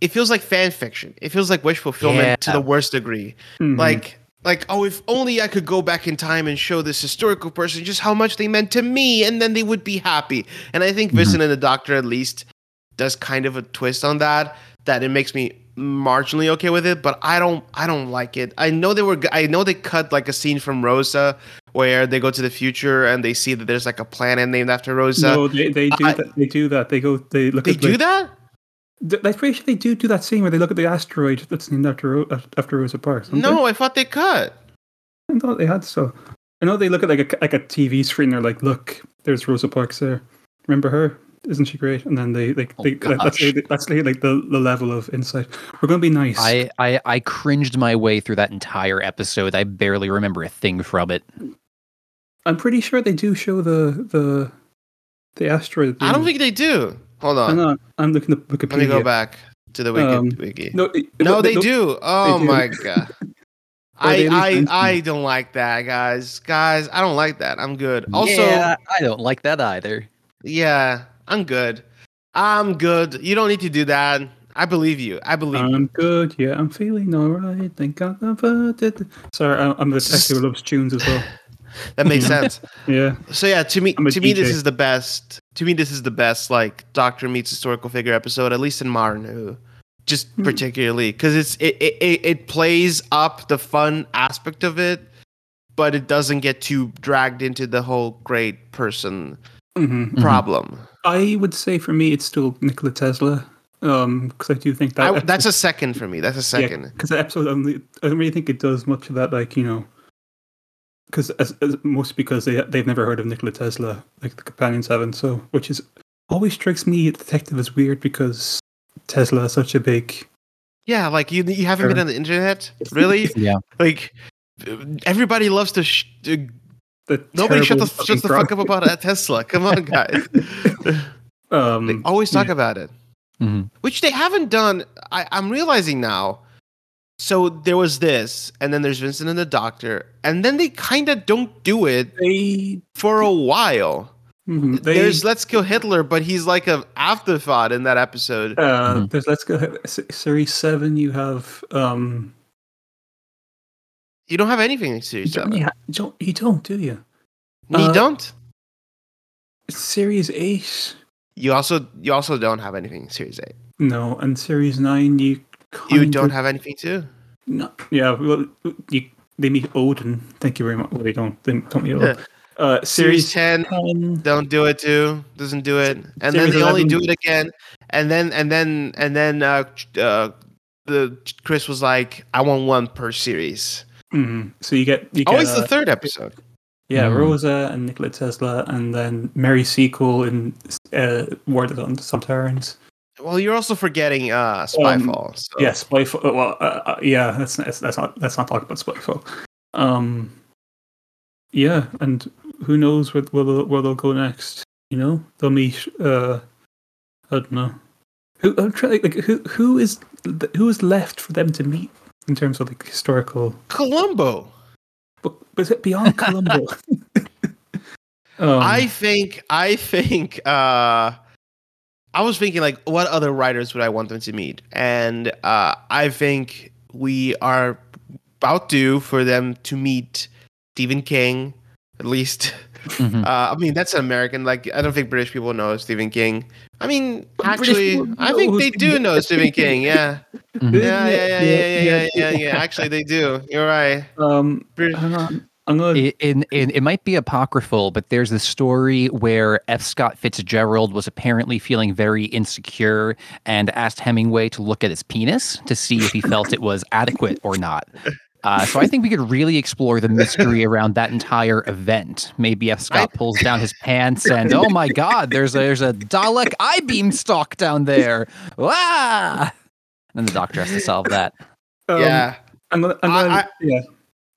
S1: it feels like fan fiction. It feels like wish fulfillment to the worst degree
S4: Mhm.
S1: like like oh if only i could go back in time and show this historical person just how much they meant to me and then they would be happy and i think
S2: Mhm.
S1: vincent and the doctor at least does kind of a twist on that that it makes me marginally okay with it but i don't i don't like it i know they were I know they cut like a scene from rosa where they go to the future and they see that there's like a planet named after rosa
S4: no, they, they do
S1: I-
S4: that. They do that. They go. They look
S1: they
S4: at.
S1: do
S4: like,
S1: that
S4: Th- I'm pretty sure they do do that scene where they look at the asteroid that's named after after Rosa Parks. don't they?
S1: no i thought they cut
S4: I thought they had so. I know they look at like a like a TV screen. They're like, "Look, there's Rosa Parks there. Remember her? Isn't she great?" And then they like
S2: Oh,
S4: they, that's
S2: gosh.
S4: like, that's like like the, the level of insight. We're gonna be nice.
S2: I, I I cringed my way through that entire episode. I barely remember a thing from it.
S4: I'm pretty sure they do show the the the asteroid.
S1: i don't think they do hold
S4: I'm
S1: on
S4: not. I'm looking at Wikipedia.
S1: let me go back to the wiki,
S4: Um,
S1: wiki.
S4: No, it-
S1: No, they
S4: no-
S1: do. Oh
S4: do.
S1: my god. I I I don't like that, guys. Guys, I don't like that. I'm good. Also,
S2: yeah,
S1: yeah,
S2: I don't like that either.
S1: Yeah, I'm good. I'm good. You don't need to do that. I believe you. I believe.
S4: I'm good. Yeah, I'm feeling alright. Thank God. I've it. Sorry, I- I'm the detective who loves tunes as well.
S1: That makes sense.
S4: Yeah.
S1: So yeah, to me
S4: I'm a
S1: to me this is the best. To me this is the best like Doctor meets historical figure episode at least in Modern Who. Just
S4: Hmm.
S1: particularly cuz it's it, it it it plays up the fun aspect of it, but it doesn't get too dragged into the whole great person
S4: hmm
S2: Mhm.
S1: problem.
S4: I would say for me, it's still Nikola Tesla. Um, because I do think that
S1: I, that's a second for me. That's a second.
S4: because the episode only. I don't really think it does much of that. Like you know, because as, as most because they they've never heard of Nikola Tesla, like the companions haven't. So which is always strikes me detective as weird because Tesla is such a big.
S1: Yeah, like you you haven't been on the internet, really?
S2: Yeah.
S1: like everybody loves to. Sh- to
S4: The
S1: nobody shut the shuts the fuck up about a Tesla. Come on, guys.
S4: Um,
S1: they always talk about it,
S2: Mhm.
S1: which they haven't done. I, I'm realizing now. So there was this, and then there's Vincent and the Doctor, and then they kind of don't do it
S4: they,
S1: for a while.
S4: mhm, they
S1: there's Let's Kill Hitler, but he's like a afterthought in that episode.
S4: uh,
S2: Mhm.
S4: there's let's go series seven. You have um.
S1: You don't have anything in series
S4: You don't,
S1: seven.
S4: you, you don't you don't do you?
S1: you
S4: uh,
S1: don't.
S4: Series eight.
S1: You also you also don't have anything in series eight.
S4: No, and series nine you.
S1: You don't
S4: of-
S1: have anything too.
S4: No, yeah, well, you, they meet Odin. Thank you very much. Well, they don't. They don't meet
S1: Yeah.
S4: Odin. Uh,
S1: Series
S4: series
S1: ten
S4: ten.
S1: don't do it too. Doesn't do it, and then
S4: Series
S1: they only do it again, and then and then and then uh, uh, the Chris was like, "I want one per series."
S4: mhm. So you get you get
S1: Always
S4: uh,
S1: the third episode.
S4: yeah
S2: Mhm.
S4: Rosa and Nikola Tesla, and then Mary Seacole in uh, War of the Sontarans.
S1: Well, you're also forgetting uh,
S4: Um,
S1: Spyfall. so.
S4: Yeah, Spyfall. Well, uh, uh, yeah, that's, that's that's not let's not talk about Spyfall. Um, yeah, and who knows where where they'll, where they'll go next? You know, they'll meet. Uh, I don't know. Who I'm trying like who who is who is left for them to meet in terms of like historical,
S1: Columbo.
S4: but, but is it beyond Colombo? um,
S1: I think I think uh I was thinking like what other writers would I want them to meet? And uh I think we are about due for them to meet Stephen King, at least.
S2: Mhm.
S1: Uh, I mean, that's an American. Like, I don't think British people know Stephen King. I mean, actually, I think they do know Stephen King. Yeah,
S2: Mhm.
S1: yeah, yeah, yeah, yeah, yeah, yeah, yeah,
S4: yeah.
S1: yeah. Actually, they do. You're right.
S4: Um,
S1: British-
S4: hang on. I'm gonna.
S2: It, in, in, it might be apocryphal, but there's a story where F. Scott Fitzgerald was apparently feeling very insecure and asked Hemingway to look at his penis to see if he felt it was adequate or not. Uh, so I think we could really explore the mystery around that entire event. Maybe F. Scott pulls down his pants and oh my God, there's a, there's a Dalek I beam stalk down there. Wow! And the doctor has to solve that.
S4: um,
S1: yeah.
S4: I'm gonna. I'm
S1: I-
S4: gonna
S1: I-
S4: yeah.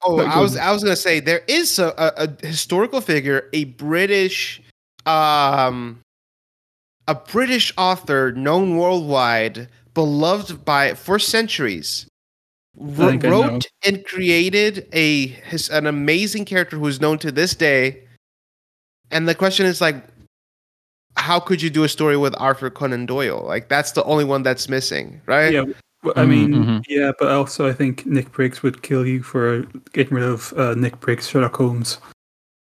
S1: Oh, I was I was gonna say there is a, a, a historical figure, a British, um, a British author known worldwide, beloved by for centuries. wr-
S4: think I know.
S1: wrote and created a his an amazing character who is known to this day. And the question is like, how could you do a story with Arthur Conan Doyle? Like that's the only one that's missing, right?
S4: Yeah. Well, I mean,
S2: mhm.
S4: yeah, but also I think Nick Briggs would kill you for getting rid of uh, Nick Briggs, Sherlock Holmes,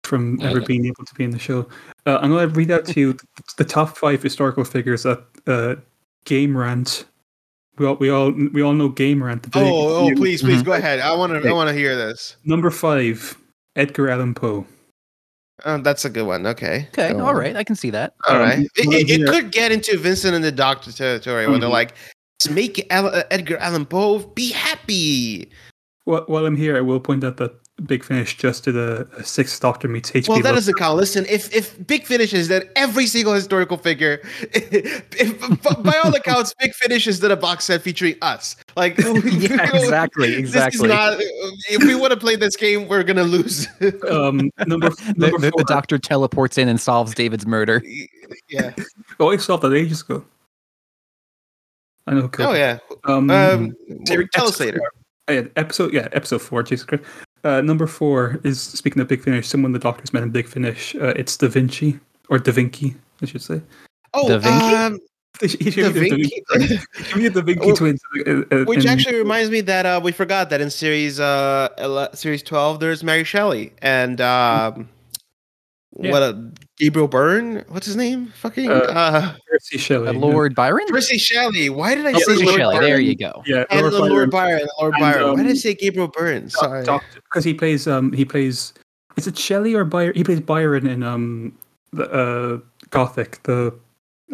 S4: from ever being able to be in the show. Uh, I'm going to read out to you the top five historical figures that uh, Game Rant. We all, we all we all know Game Rant. The video
S1: Oh, oh,
S4: game.
S1: please, please
S2: Mhm.
S1: go ahead. I want to, I want to hear this.
S4: Number five, Edgar Allan Poe.
S1: Oh, that's a good one. Okay.
S2: Okay,
S1: Go
S2: all
S1: on.
S2: right, I can see that.
S1: All right.
S4: Um.
S1: It, it,
S4: it
S1: could get into Vincent and the Doctor territory where they're
S4: Mhm.
S1: like, "Let's make Al- uh, Edgar Allan Poe be happy.
S4: While, while I'm here, I will point out that Big Finish just did a, a Sixth Doctor meets HP.
S1: Well, that
S4: Lovecraft.
S1: doesn't count. Listen, if if Big Finish is that every single historical figure, if, by all accounts, Big Finish is that a box set featuring us. Like,
S2: yeah, exactly,
S1: This is
S2: exactly.
S1: not. If we want to play this game, we're gonna lose.
S4: um, number, number
S2: the,
S4: four.
S2: the doctor teleports in and solves David's murder.
S1: yeah.
S4: Oh, I solved that ages ago. I know. Kurt.
S1: Oh yeah.
S4: Um,
S1: Um,
S4: Terry-
S1: tell us
S4: episode
S1: later.
S4: four. Oh, yeah, episode yeah, episode four. Jesus Christ. Uh, number four is speaking of Big Finish. Someone the Doctor's met in Big Finish. Uh, it's Da Vinci or Da Vinci, I should say.
S1: Oh,
S2: Da Vinci?
S1: um,
S4: He should
S1: Da
S4: be the
S1: Vinci.
S4: He should be the Vinci
S1: Oh,
S4: twins. uh, uh,
S1: Which
S4: in-
S1: actually reminds me that uh, we forgot that in series uh ele- series twelve there's Mary Shelley and um
S4: Yeah.
S1: what a Gabriel Byrne what's his name fucking
S4: Uh,
S1: uh,
S4: Percy Shelley.
S2: Uh, Lord Byron?
S1: Percy Shelley why did I
S4: Oh,
S1: say
S2: Percy
S1: Lord
S2: Shelley,
S1: Byron?
S2: there you go.
S4: Yeah,
S1: and
S4: Lord
S1: Lord,
S4: Byron.
S1: Byron Lord
S4: And,
S1: Byron why did I
S4: um,
S1: say Gabriel Byrne sorry
S4: because he plays um he plays is it Shelley or Byron? He plays Byron in um the uh Gothic the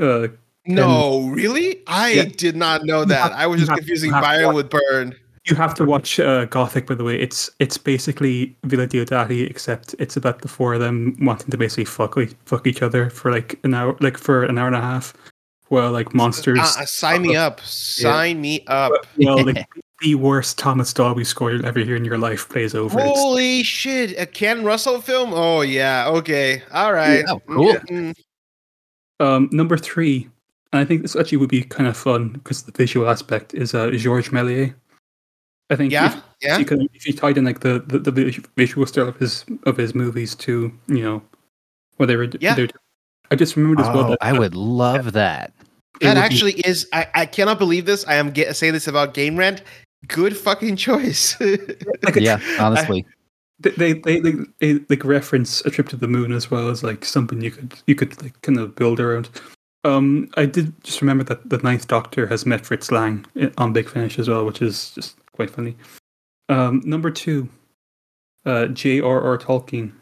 S4: uh
S1: no really I
S4: Yeah.
S1: did not know that
S4: have-
S1: I was just confusing
S4: you
S1: Byron with Byrne
S4: You have to watch uh, Gothic, by the way. It's it's basically Villa Diodati, except it's about the four of them wanting to basically fuck like, fuck each other for like an hour, like for an hour and a half, Well, like monsters.
S1: uh, uh, sign me up sign me up
S4: Well, like the worst Thomas Dolby score you'll ever hear in your life plays over. It's,
S1: Holy shit! A Ken Russell film? Oh yeah. Okay. All right.
S2: Oh, cool.
S1: Mm,
S4: um, number three, and I think this actually would be kind of fun because the visual aspect is uh, Georges Méliès. I think
S1: Yeah.
S4: if,
S1: Yeah.
S4: if you could, if you tied in like the, the, the visual style of his of his movies to you know what they were
S1: Yeah.
S4: they're. I just remembered as well
S2: Oh,
S4: that
S2: I would love that.
S4: it
S1: That
S4: would be-
S1: actually is. I, I cannot believe this. I am get, saying this about Game Rant. Good fucking choice.
S4: like a-
S2: Yeah, honestly.
S4: they, they, they, they, they like reference a trip to the moon as well as like something you could you could like kind of build around. Um, I did just remember that the Ninth Doctor has met Fritz Lang on Big Finish as well, which is just quite funny. Um, number two, uh, J.R.R. Tolkien.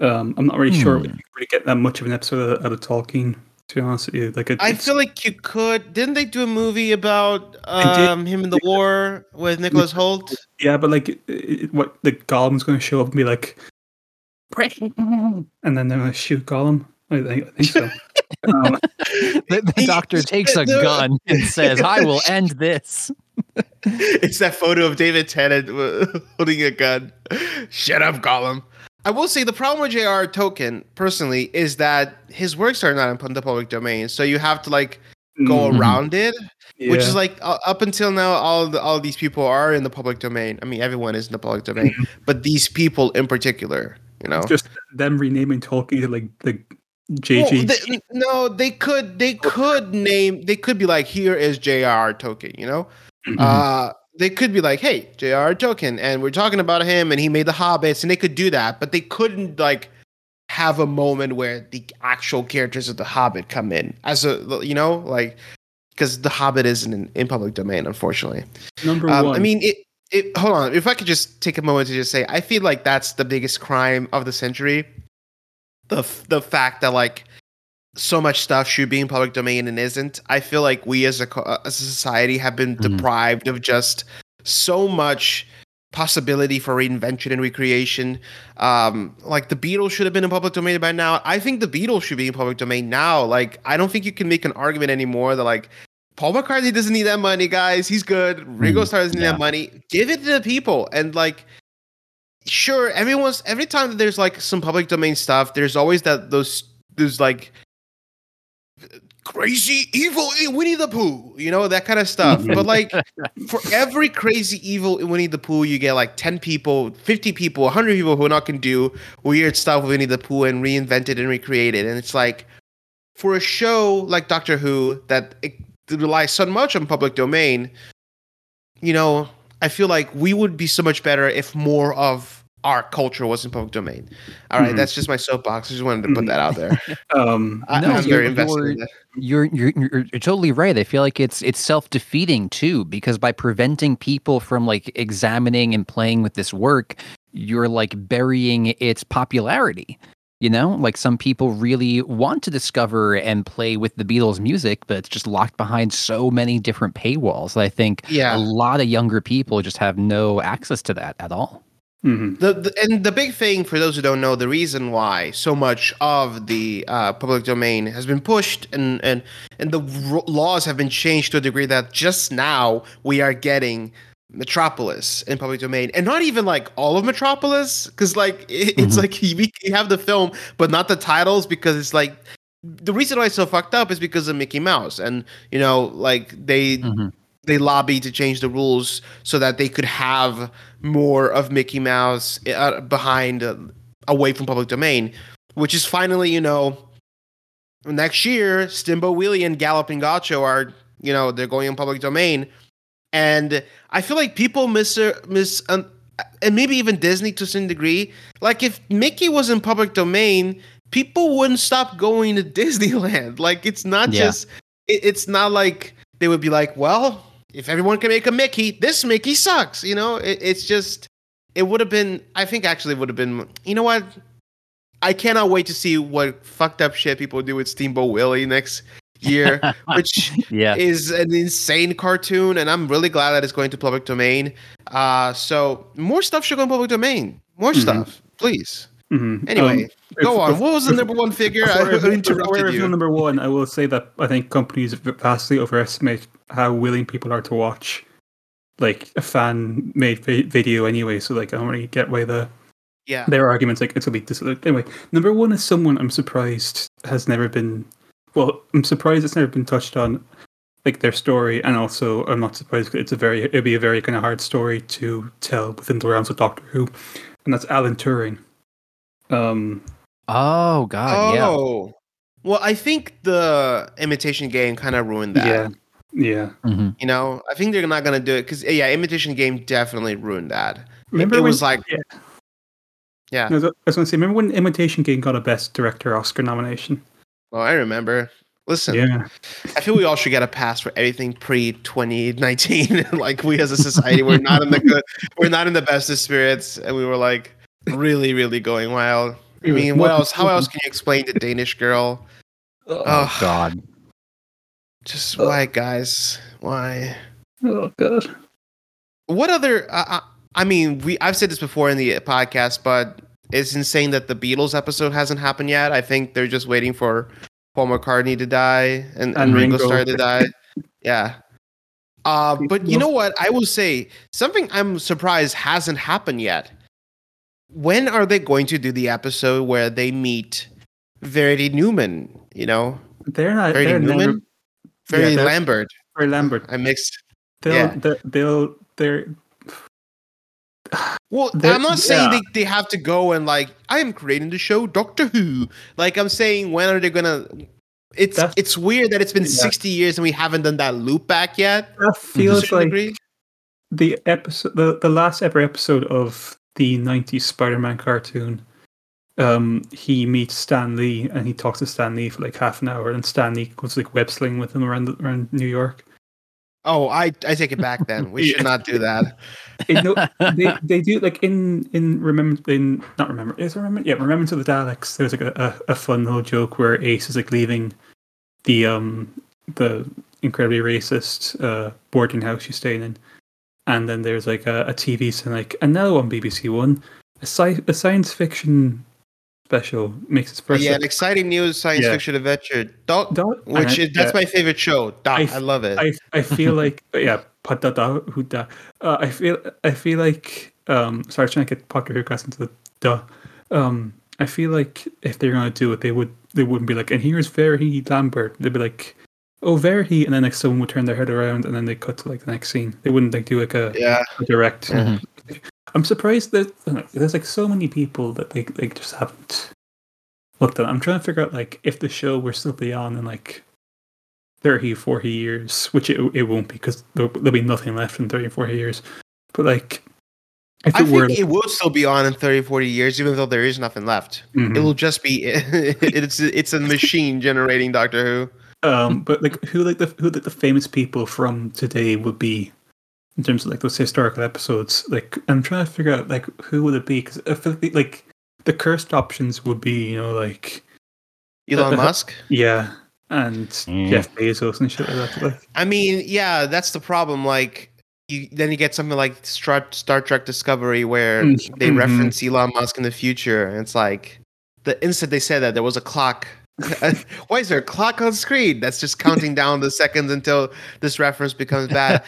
S4: Um, I'm not really sure if
S2: Hmm.
S4: you could really get that much of an episode out of Tolkien. To be honest with you, like it,
S1: I feel like you could. Didn't they do a movie about um, him in the war with Nicholas Hoult?
S4: yeah, but like it, it- what the Gollum's going to show up and be like, and then they're going to shoot Gollum. I think, I think so. um,
S2: The, the doctor takes a gun and says, I will end this.
S1: it's that photo of David Tennant holding a gun. Shut up, Gollum. I will say the problem with J.R. Tolkien, personally, is that his works are not in the public domain, so you have to like go
S4: mm,
S1: around it. which is like uh, up until now all the, all these people are in the public domain i mean everyone is in the public domain but these people in particular you know
S4: just them renaming Tolkien to like the
S1: Well,
S4: JG.
S1: they- no they could they could name they could be like here is J.R. Tolkien you know
S4: Mhm.
S1: uh they could be like, "Hey, J.R. Tolkien," and we're talking about him, and he made the Hobbits, and they could do that, but they couldn't like have a moment where the actual characters of the Hobbit come in as a you know like because the Hobbit isn't in, in public domain, unfortunately.
S4: Number
S1: Um,
S4: one.
S1: I mean, it, it. Hold on, if I could just take a moment to just say, I feel like that's the biggest crime of the century. The f- the fact that like so much stuff should be in public domain and isn't. I feel like we as a uh, as a society have been
S2: Mhm.
S1: deprived of just so much possibility for reinvention and recreation. Um, like the Beatles should have been in public domain by now. I think the Beatles should be in public domain now. Like I don't think you can make an argument anymore that like Paul McCartney doesn't need that money, guys. He's good. Ringo
S2: Mm,
S1: Starr doesn't need
S2: yeah.
S1: that money. Give it to the people. And like, sure, everyone's every time that there's like some public domain stuff, there's always that those those like crazy evil Winnie the Pooh, you know that kind of stuff. but like, for every crazy evil Winnie the Pooh, you get like ten people, fifty people, hundred people who are not can do weird stuff with Winnie the Pooh and reinvent it and recreate it. And it's like for a show like Doctor Who that it relies so much on public domain, you know, I feel like we would be so much better if more of our culture was in public domain. All right,
S4: Mhm.
S1: that's just my soapbox. I just wanted to put that out there.
S4: um,
S1: I,
S2: No, you're-
S1: very invested
S2: you're-
S1: in.
S2: You're you're you're totally right. I feel like it's it's self defeating too because by preventing people from like examining and playing with this work, you're like burying its popularity. You know, like some people really want to discover and play with the Beatles music, but it's just locked behind so many different paywalls. I think
S1: Yeah.
S2: a lot of younger people just have no access to that at all.
S4: Mhm.
S1: The, the and the big thing for those who don't know, the reason why so much of the uh, public domain has been pushed and and and the r- laws have been changed to a degree that just now we are getting Metropolis in public domain, and not even like all of Metropolis, because like it, it's
S2: Mhm.
S1: like you, you have the film, but not the titles, because it's like the reason why it's so fucked up is because of Mickey Mouse, and you know like they
S2: Mhm.
S1: they lobbied to change the rules so that they could have more of Mickey Mouse uh, behind, uh, away from public domain, which is finally, you know, next year, Steamboat Willie and Galloping Gaucho are, you know, they're going in public domain. And I feel like people miss, miss, um, and maybe even Disney to some degree. Like if Mickey was in public domain, people wouldn't stop going to Disneyland. Like it's not
S2: Yeah.
S1: just, it, it's not like they would be like, well, if everyone can make a Mickey, this Mickey sucks. You know, it, it's just, it would have been, I think actually would have been, you know what? I cannot wait to see what fucked up shit people do with Steamboat Willie next year, which
S2: Yeah.
S1: is an insane cartoon, and I'm really glad that it's going to public domain. Uh, so more stuff should go in public domain. More
S4: Mhm.
S1: stuff, please.
S4: Mhm.
S1: Anyway,
S4: Um,
S1: go
S4: if-
S1: on.
S4: if-
S1: What was the number one figure? I interrupted you.
S4: number one, I will say that I think companies vastly overestimate how willing people are to watch like a fan made vi- video anyway. So like I don't really get why the
S1: Yeah,
S4: their arguments like it's a big dis- anyway. Number one is someone I'm surprised has never been. Well, I'm surprised it's never been touched on, like their story, and also I'm not surprised 'cause it's a very it'd be a very kind of hard story to tell within the realms of Doctor Who, and that's Alan Turing. Um,
S2: Oh God, yeah.
S1: oh, well, I think the imitation game kind of ruined that.
S4: yeah, yeah.
S2: Mhm.
S1: You know, I think they're not gonna do it because yeah, imitation game definitely ruined that. It-
S4: Remember
S1: it
S4: when-
S1: was like,
S4: yeah.
S1: yeah.
S4: I was, I was going to say, remember when Imitation Game got a Best Director Oscar nomination?
S1: Well, I remember. Listen,
S4: Yeah,
S1: I feel we all should get a pass for everything pre 2019. like we as a society, we're not in the good, we're not in the best of spirits, and we were like really, really going wild. I mean, what else? How else can you explain the Danish girl?
S2: Oh
S1: Oh,
S2: God.
S1: just why, guys? Why?
S4: Oh god.
S1: What other? Uh, uh, I mean, we I've said this before in the podcast, but it's insane that the Beatles episode hasn't happened yet. I think they're just waiting for Paul McCartney to die and, and,
S4: And
S1: Ringo,
S4: Ringo.
S1: Starr to die. Yeah. Uh, but you know what? I will say something I'm surprised hasn't happened yet. When are they going to do the episode where they meet Verity Newman? You know,
S4: They're not.
S1: Verity
S4: They're never,
S1: Newman, Verity
S4: they're-
S1: Lambert.
S4: or Lambert.
S1: I mixed.
S4: They'll,
S1: yeah.
S4: they'll, they'll, they're.
S1: Well,
S4: They're-
S1: I'm not saying
S4: yeah.
S1: they, they have to go and like I am creating the show Doctor Who. Like I'm saying, when are they gonna? It's
S4: That's-
S1: it's weird that it's been
S4: Yeah.
S1: 60 years and we haven't done that loop back yet.
S4: That feels like
S1: degree.
S4: the episode, the, the last ever episode of the '90s Spider-Man cartoon, um, he meets Stan Lee and he talks to Stan Lee for like half an hour, and Stan Lee goes like web sling with him around around New York.
S1: Oh, I I take it back. Then we should not do that.
S4: It, no, they they do like in in remember in not remember is remember yeah remember to the Daleks. There's like a, a, a fun little joke where Ace is like leaving the um the incredibly racist uh boarding house she's staying in, and then there's like a, a TV saying like and now on BBC One a, sci- a science fiction special makes its first
S1: yeah, an exciting news science
S4: Yeah.
S1: fiction adventure. Dot,
S4: Dot-
S1: which is that's my favorite show. Dot,
S4: I
S1: love it.
S4: I I feel like yeah, patata who da. Uh, I feel I feel like um sorry, I was trying to get Potter Who into the duh. Um I feel like if they're gonna do it they would they wouldn't be like and here's Verity Lambert. They'd be like, Oh Verity and then like someone would turn their head around and then they cut to like the next scene. They wouldn't like do like a,
S1: yeah,
S4: a direct
S2: Mhm.
S4: I'm surprised that there's like so many people that they they just haven't looked at. I'm trying to figure out like if the show were still be on in like 30, 40 years, which it, it won't be because there'll, there'll be nothing left in 30, 40 years. But like, if
S1: I
S4: it were,
S1: think it will still be on in 30, 40 years, even though there is nothing left.
S4: Mhm.
S1: It will just be it's it's a machine generating Doctor Who.
S4: Um, but like who like the who like the famous people from today would be in terms of like those historical episodes. Like I'm trying to figure out like who would it be because I feel like, like the cursed options would be you know like
S1: Elon
S4: Uh,
S1: Musk.
S4: yeah and
S2: Mm.
S4: Jeff Bezos and shit like that. Like,
S1: I mean, yeah, that's the problem. Like, you then you get something like Star, Star Trek Discovery, where
S4: Mm,
S1: they
S4: mhm.
S1: reference Elon Musk in the future, and it's like the instant they said that there was a clock. Why is there a clock on screen? That's just counting down the seconds until this reference becomes bad.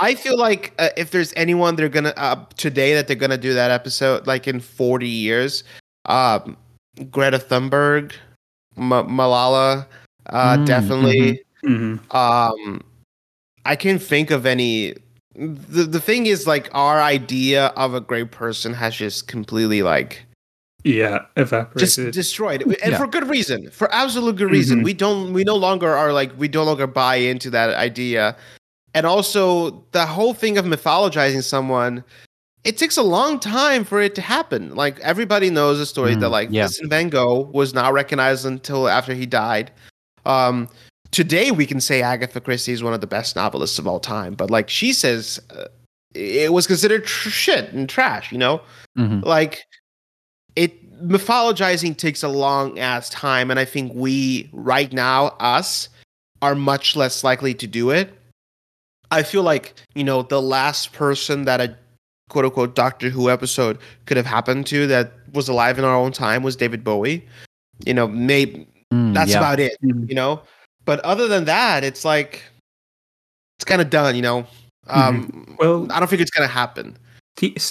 S1: I feel like uh, if there's anyone they're gonna uh, today that they're gonna do that episode, like in 40 years, um, Greta Thunberg, M- Malala, uh,
S2: Mm,
S1: definitely.
S4: mhm.
S1: Um, I can't think of any. The the thing is, like, our idea of a great person has just completely like
S4: Yeah,
S1: just
S4: evaporated.
S1: destroyed, and
S2: Yeah.
S1: for good reason, for absolute good reason.
S4: Mhm.
S1: We don't, we no longer are like, we no longer buy into that idea, and also the whole thing of mythologizing someone. It takes a long time for it to happen. Like everybody knows the story that
S2: Mm,
S1: like
S2: yeah.
S1: Vincent Van Gogh was not recognized until after he died. Um, today we can say Agatha Christie is one of the best novelists of all time, but like she says, uh, it was considered tr- shit and trash. You know,
S2: Mhm.
S1: like it mythologizing takes a long ass time and i think we right now us are much less likely to do it. I feel like you know the last person that a quote unquote doctor who episode could have happened to that was alive in our own time was david bowie. You know maybe
S2: Mm,
S1: that's
S2: yeah.
S1: about it
S4: Mhm.
S1: you know? But other than that it's like it's kind of done you know? Um
S4: Well,
S1: i don't think it's gonna happen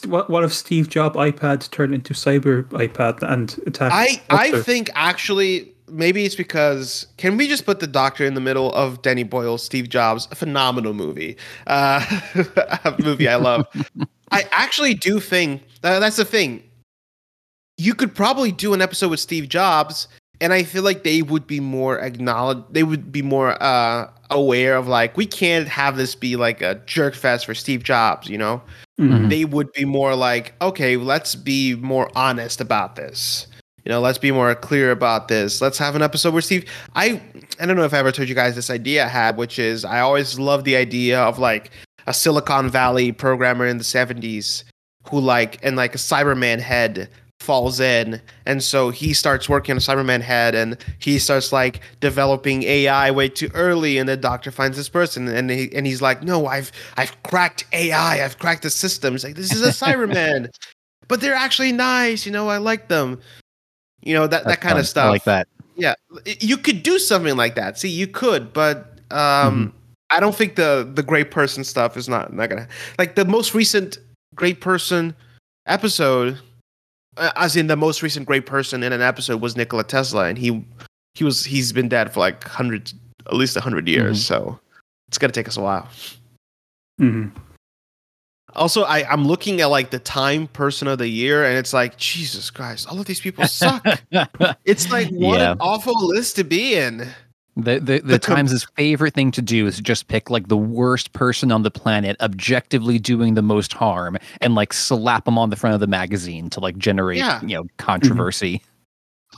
S4: what, if Steve Jobs iPad turned into Cyber iPad and attacked?
S1: I I think actually maybe it's because can we just put the Doctor in the middle of Danny Boyle's Steve Jobs, a phenomenal movie, uh, a movie I love. I actually do think that, that's the thing. You could probably do an episode with Steve Jobs, and I feel like they would be more acknowledged. They would be more uh, aware of like we can't have this be like a jerk fest for Steve Jobs, you know
S4: Mhm.
S1: they would be more like, okay, let's be more honest about this. You know, let's be more clear about this. Let's have an episode where Steve. I I don't know if I ever told you guys this idea I had, which is I always loved the idea of like a Silicon Valley programmer in the '70s who like and like a Cyberman head falls in, and so he starts working on a Cyberman head, and he starts like developing AI way too early, and the doctor finds this person, and he and he's like, no, I've I've cracked AI, I've cracked the system. He's like, this is a Cyberman, but they're actually nice, you know, I like them, you know that that kind
S2: fun.
S1: of stuff
S2: I like that.
S1: yeah you could do something like that see you could but um i don't think the the great person stuff is not not gonna like the most recent great person episode as in the most recent great person in an episode was nikola tesla and he he was he's been dead for like hundreds at least 100 years so it's gonna take us a while
S4: Mm-hmm.
S1: also I, i'm looking at like the time person of the year and it's like jesus christ all of these people suck it's like what
S2: Yeah.
S1: an awful list to be in
S2: The the, the,
S1: The com-
S2: Times' favorite thing to do is just pick like the worst person on the planet, objectively doing the most harm, and like slap them on the front of the magazine to like generate
S1: Yeah.
S2: you know mm-hmm. controversy.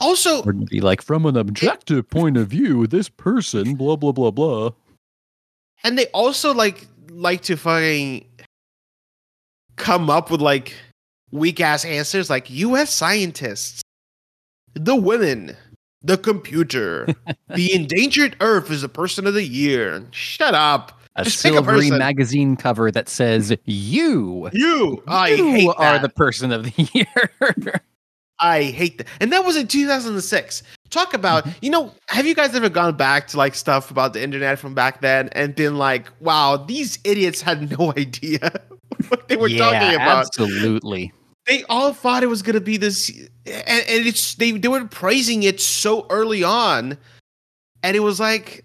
S1: Also,
S2: Or be like, from an objective point of view, this person, blah blah blah blah.
S1: and they also like like to fucking come up with like weak ass answers like US scientists, the women, the computer, the endangered earth is the person of the year. Shut up.
S2: A
S1: Just pick a
S2: silvery magazine cover that says "You,
S1: You. I
S2: you are
S1: that.
S2: the person of the year."
S1: I hate that. And that was in 2006. Talk about, mm-hmm. you know, have you guys ever gone back to like stuff about the internet from back then and been like, wow, these idiots had no idea what they were
S2: yeah,
S1: talking about?
S2: absolutely.
S1: They all thought it was going to be this and, and it's they they were praising it so early on and it was like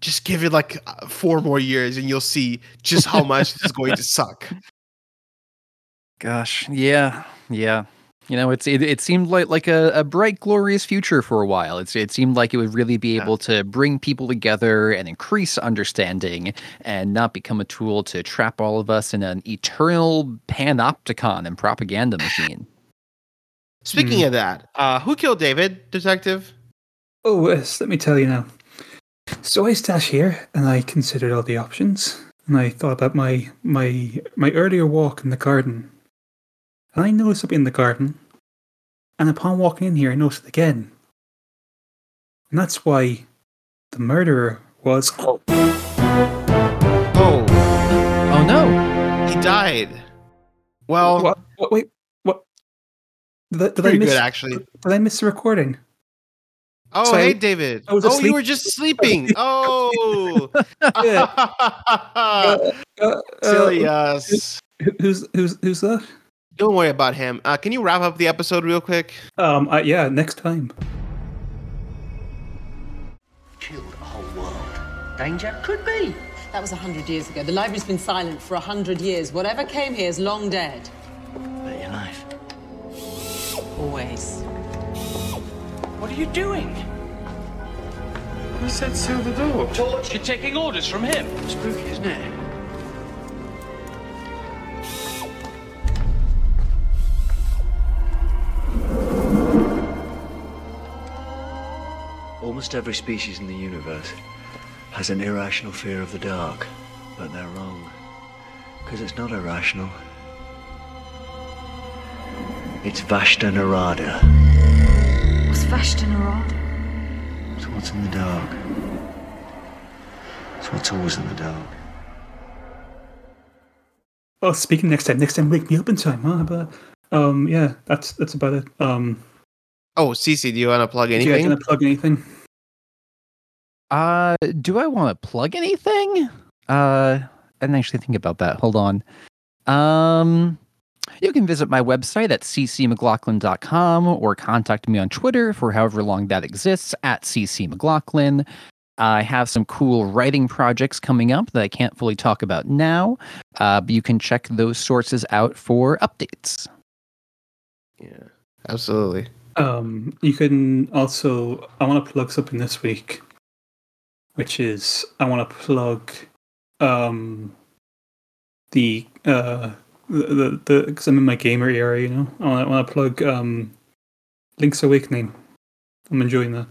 S1: just give it like uh, four more years and you'll see just how much it's going to suck.
S2: Gosh, yeah, yeah. You know, it's it, it seemed like like a, a bright, glorious future for a while. It's it seemed like it would really be
S1: Yeah.
S2: able to bring people together and increase understanding, and not become a tool to trap all of us in an eternal panopticon and propaganda machine.
S1: Speaking of that, uh who killed David, detective?
S4: Oh, yes, let me tell you now. So I sat here and I considered all the options, and I thought about my my my earlier walk in the garden. And I noticed something in the garden, and upon walking in here, I noticed it again. And that's why the murderer was.
S1: Oh,
S2: Oh no!
S1: he died. Well,
S4: what? what? Wait, what? Did, I- did I miss?
S1: good actually.
S4: Did I miss the recording?
S1: Oh,
S4: So I-
S1: hey, David.
S4: I
S1: oh, you were just sleeping. Oh,
S4: Uh, uh,
S1: silly
S4: uh,
S1: us.
S4: who's who's who's that?
S1: Don't worry about him. Uh, can you wrap up the episode real quick?
S4: Um, uh, yeah, next time.
S5: Killed a whole world. Danger? Could be.
S6: That was a hundred years ago. The library's been silent for a hundred years. Whatever came here is long dead.
S5: Bet your life.
S6: Always.
S5: What are you doing?
S7: I said seal the door.
S5: Torch.
S7: You're taking orders from him.
S5: Spooky, isn't it?
S8: Almost every species in the universe has an irrational fear of the dark, but they're wrong. Because it's not irrational. It's Vashta Nerada.
S9: What's Vashta Nerada?
S8: It's what's in the dark. It's what's always in the dark.
S4: Well, speaking next time, next time wake me up in time, huh? But um, yeah, that's that's about it. Um,
S1: Oh, CC, do you want to plug anything?
S4: do you guys
S1: anything?
S4: gonna plug anything?
S2: Uh, do I want to plug anything? Uh, I didn't actually think about that. Hold on. Um, you can visit my website at ccmcloughlin.com or contact me on Twitter for however long that exists at ccmcloughlin. I have some cool writing projects coming up that I can't fully talk about now, uh, but you can check those sources out for updates.
S1: Yeah, absolutely.
S4: Um, you can also. I want to plug something this week, which is I want to plug um the uh the the because I'm in my gamer era, you know. I want to plug um Link's Awakening. I'm enjoying that.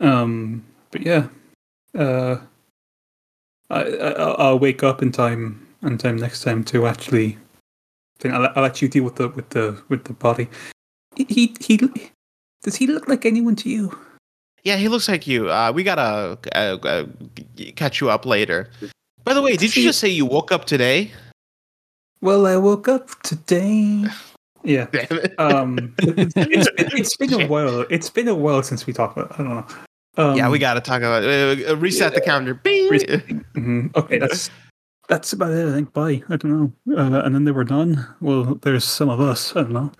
S4: Um, but yeah, uh, I, I I'll- I'll wake up in time in time next time to actually. I'll, I'll let you deal with the with the with the body. He he does he look like anyone to you?
S1: Yeah, he looks like you. Uh, we gotta uh, uh, catch you up later. By the way, did you just say you woke up today?
S4: Well, I woke up today. Yeah.
S1: Damn it.
S4: Um, it's, it's, it's been a while. It's been a while since we talked about. I don't know. Um,
S1: yeah, we gotta talk about uh, uh, reset the calendar. Bing!
S4: mhm. Okay, that's that's about it. I think. Bye. I don't know. Uh, and then they were done. Well, there's some of us. I don't know.